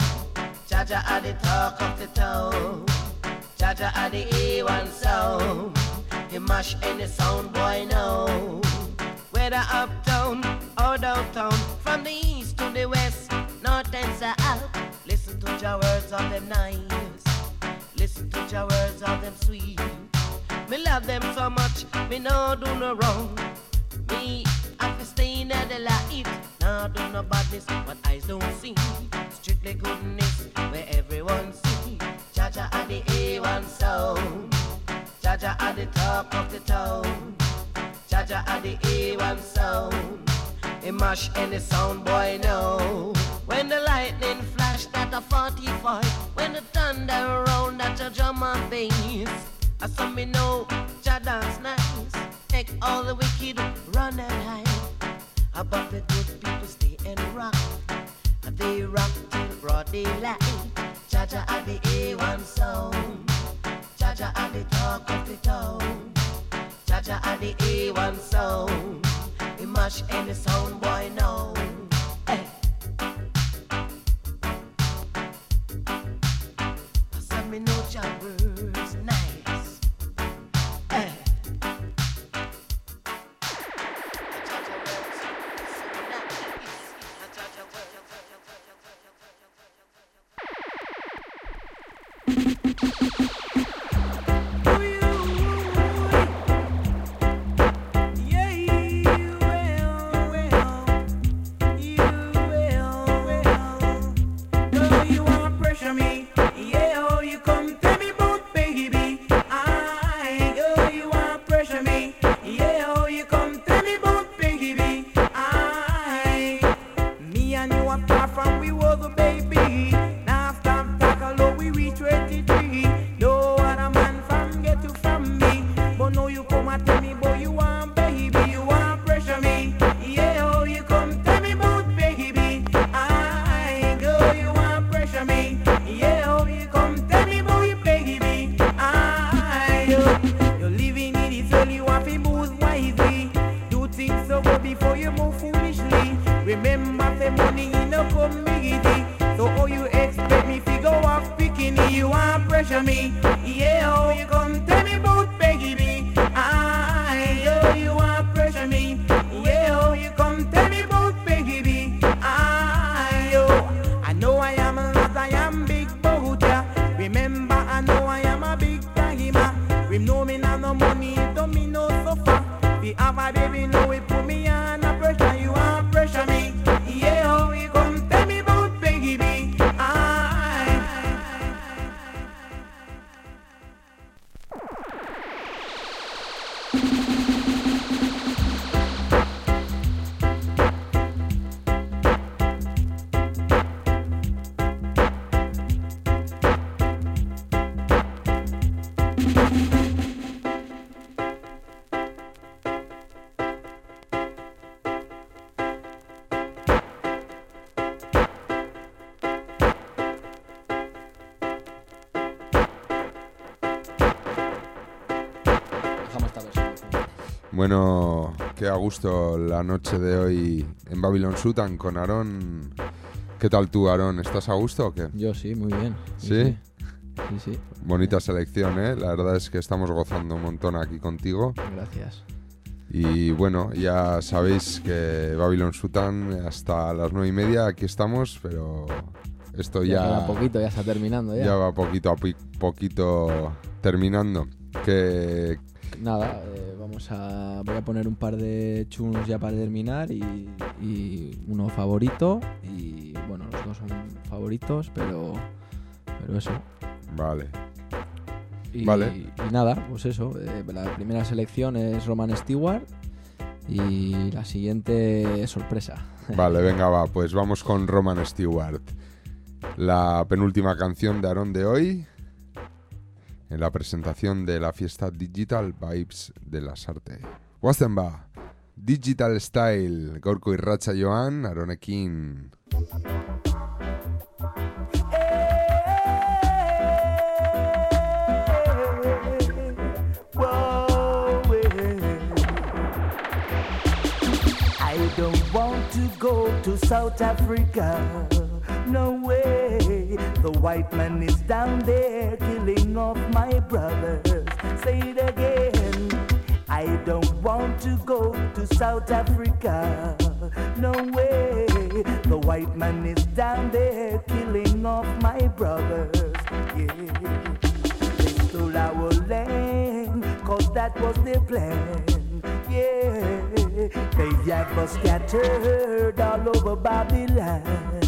Jaja are the talk of the town. Jaja are the A1 sound. He mash any sound boy know. Whether uptown or downtown, from the east to the west, north and south. Listen to your words of them nice. Listen to your words of them sweet. Me love them so much, me no do no wrong. Me have to stay in the light. Now do no badness, but eyes don't see. Strictly goodness, where everyone see. Jaja are the A1 sound. Jaja are the talk of the town. Jaja are the A1 sound. He mash any sound boy know. When the lightning flashed at a 45. When the thunder roll, that a drum and bass. I saw me know, Jah dance nice. Make all the wicked run and hide. Above the good daylight. Jaja are the A1 sound. Jaja are the talk of the town. Jaja are the A1 sound. We mash any sound boy know. Bueno, qué a gusto la noche de hoy en Babylon Sutan con Aarón. ¿Qué tal tú, Aarón? ¿Estás a gusto o qué? Yo sí, muy bien. ¿Sí? Sí, sí. Bonita selección, ¿eh? La verdad es que estamos gozando un montón aquí contigo. Gracias. Y bueno, ya sabéis que Babylon Sutan hasta las nueve y media aquí estamos, pero esto Ya ya, queda poquito, ya está terminando ya. ya va poquito a poquito terminando. Que Nada, eh, vamos a. Voy a poner un par de tunes ya para terminar y, y uno favorito. Y bueno, los dos son favoritos, pero. Pero eso. Vale. Y, Vale. y nada, pues eso. eh, la primera selección es Roman Stewart. Y la siguiente es sorpresa. Vale, venga, va, pues vamos con Roman Stewart. La penúltima canción de Aaron de hoy. En la presentación de la fiesta Digital Vibes de las Arte. Guazen ba, Digital Style, Gorko Irratza Joan, Aronekin. I don't want to go to South Africa. No way. The white man is down there killing off my brothers. Say it again. I don't want to go to South Africa. No way. The white man is down there killing off my brothers. Yeah. They stole our land, cause that was their plan. Yeah, they have us scattered all over Babylon.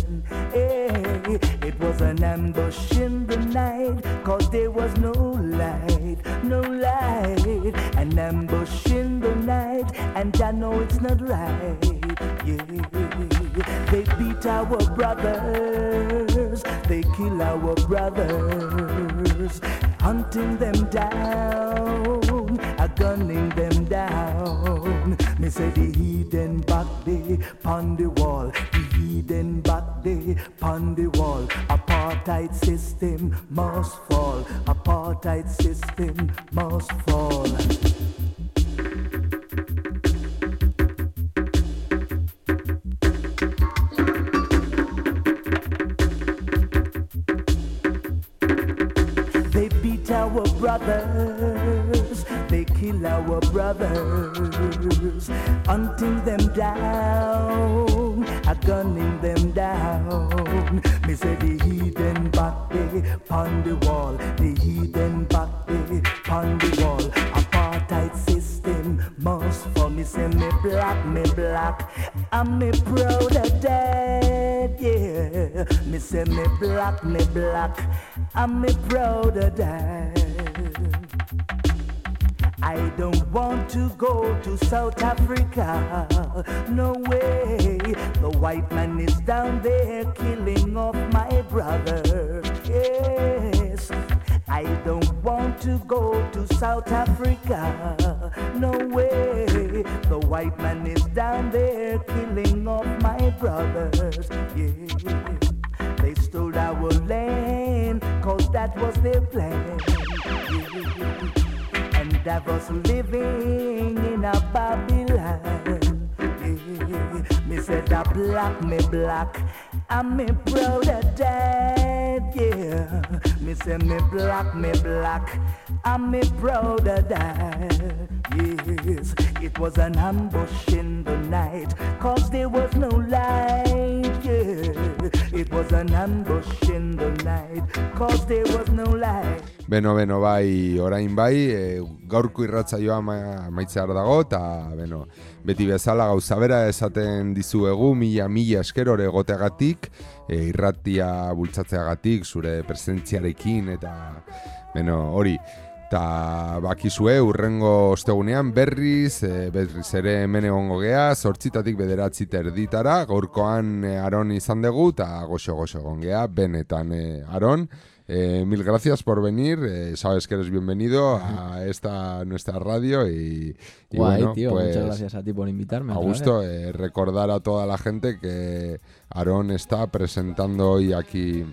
It was an ambush in the night, cause there was no light, no light. An ambush in the night, and I know it's not right. Yeah, they beat our brothers, they kill our brothers, hunting them down, gunning them down. Me say the heathen back there pon the wall, the back there pon the wall. Apartheid system must fall, apartheid system must fall. They beat our brothers, kill our brothers, hunting them down, a gunning them down. Me say the heathen back the wall, the heathen back the wall. Apartheid system must fall. Me say me black, me black, and me proud of that, yeah. Me say me black, me black, and me proud of that. I don't want to go to South Africa. No way. The white man is down there killing off my brother. Yes. I don't want to go to South Africa. No way. The white man is down there killing off my brothers. Yeah. They stole our land, cause that was their plan. Yeah I was living in a Babylon. Me said a black, me black, and me proud of that. Yeah, me say me black, me black, and me proud of that. Yes, it was an ambush in the night, cause there was no light. It was an ambush in the night, cause there was no light. Beno, beno, bai, orain bai, e, gaurko irratzaioa ma, maitzear dago, eta, beno, beti bezala gauza bera esaten dizuegu, mila, mila esker hori egoteagatik, e, irratia bultzatzeagatik, zure presentziarekin, eta, beno, hori, eta bakizue, urrengo ostegunean berriz, e, berriz ere hemen egongo gea, sortzitatik bederatzi terditara, gaurkoan e, Aron izan dugu, eta goxo-goxo egon gea, benetan e, Aron, Eh, mil gracias por venir. eh, sabes que eres bienvenido a esta nuestra radio y, y Guay, bueno, tío. pues Muchas gracias a ti por invitarme. a gusto eh, recordar a toda la gente que Aarón está presentando hoy aquí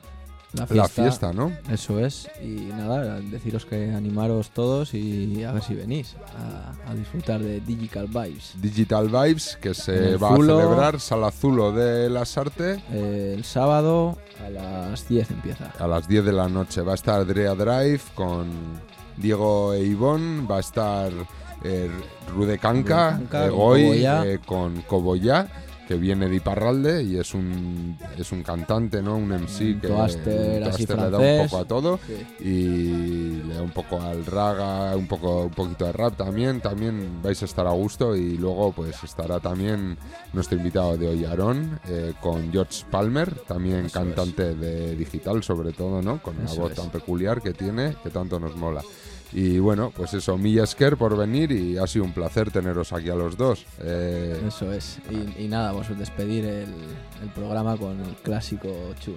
La fiesta, ¿no? Eso es. Y nada, deciros que animaros todos y a ver si venís a, a disfrutar de Digital Vibes. Digital Vibes, que se va Zulo. a celebrar, Sala Zulo de las Artes. Eh, el sábado a las 10 empieza. A las 10 de la noche va a estar Drea Drive con Diego e Ivón, va a estar eh, Rude Canca, Rude Cobollá. eh, con Cobollá, que viene de Iparralde y es un, es un cantante, ¿no? Un MC Un que toaster un así le da un poco a todo Sí. y le da un poco al raga, un poco un poquito de rap también, también vais a estar a gusto y luego pues estará también nuestro invitado de hoy Aarón eh, con George Palmer, también cantante de digital sobre todo, ¿no? Con Eso voz es. tan peculiar que tiene, que tanto nos mola. Y bueno, pues eso, Milla Esker por venir y ha sido un placer teneros aquí a los dos. Eh, Eso es. Y, y nada, vos despedir el, el programa con el clásico chun.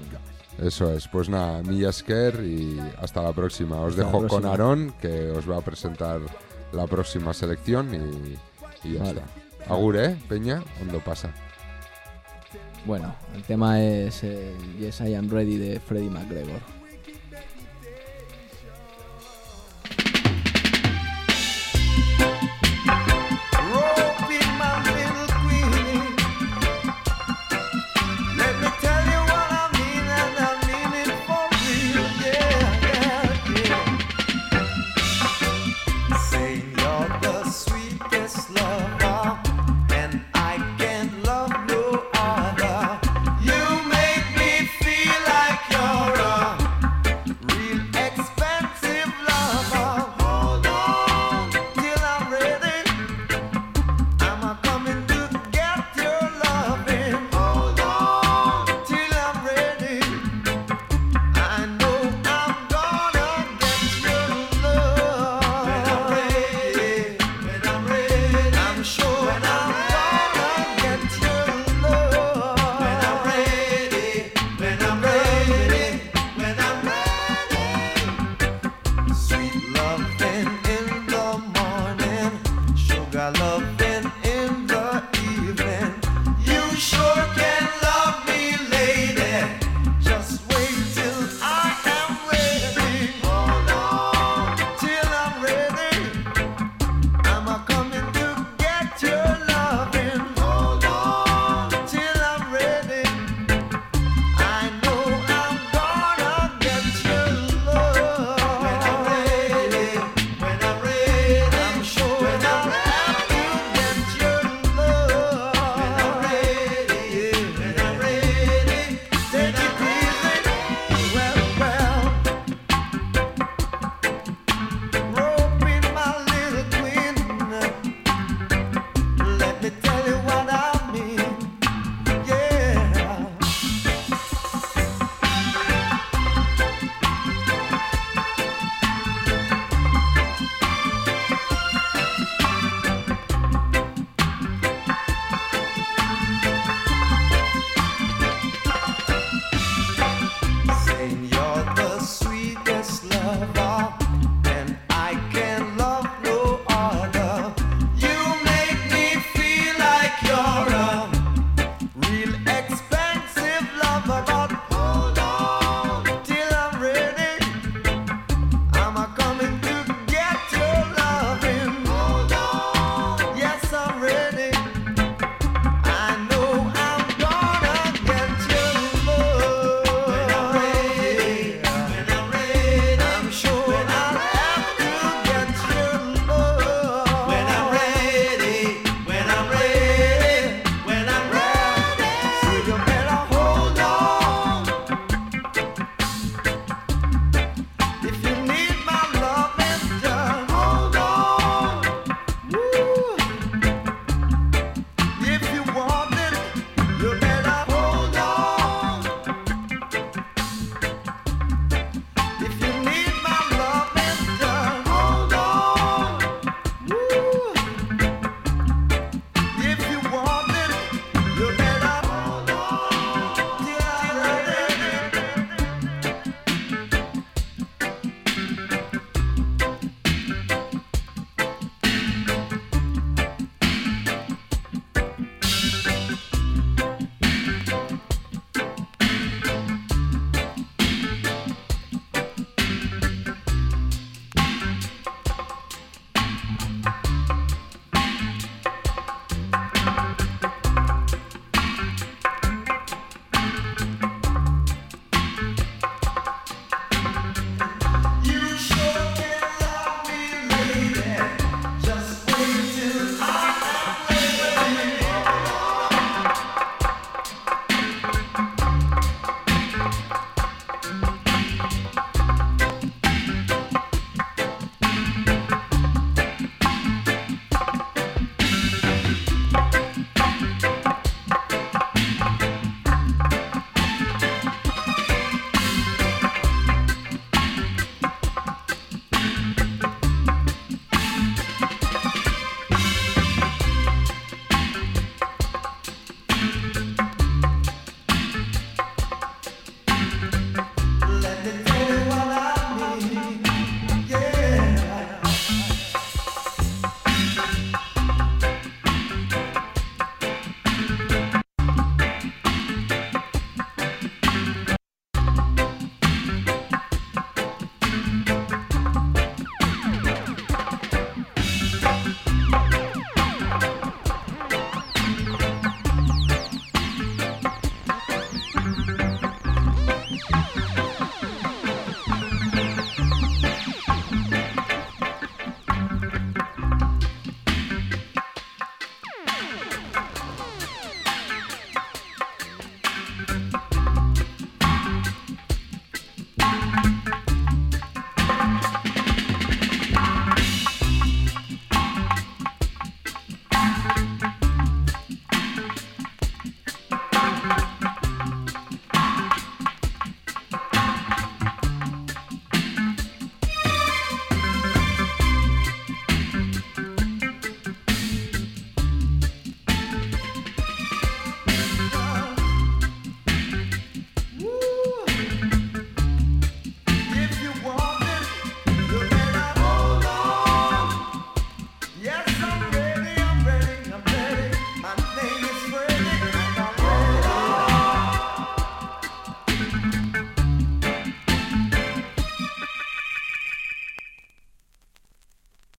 Eso es, pues nada, Milla Esker y hasta la próxima. Os Hasta dejo con. Aarón, que os va a presentar la próxima selección y, y ya Vale. está. Agur, ¿eh, Peña? ¿Dónde pasa? Bueno, el tema es el Yes I Am Ready de Freddie McGregor.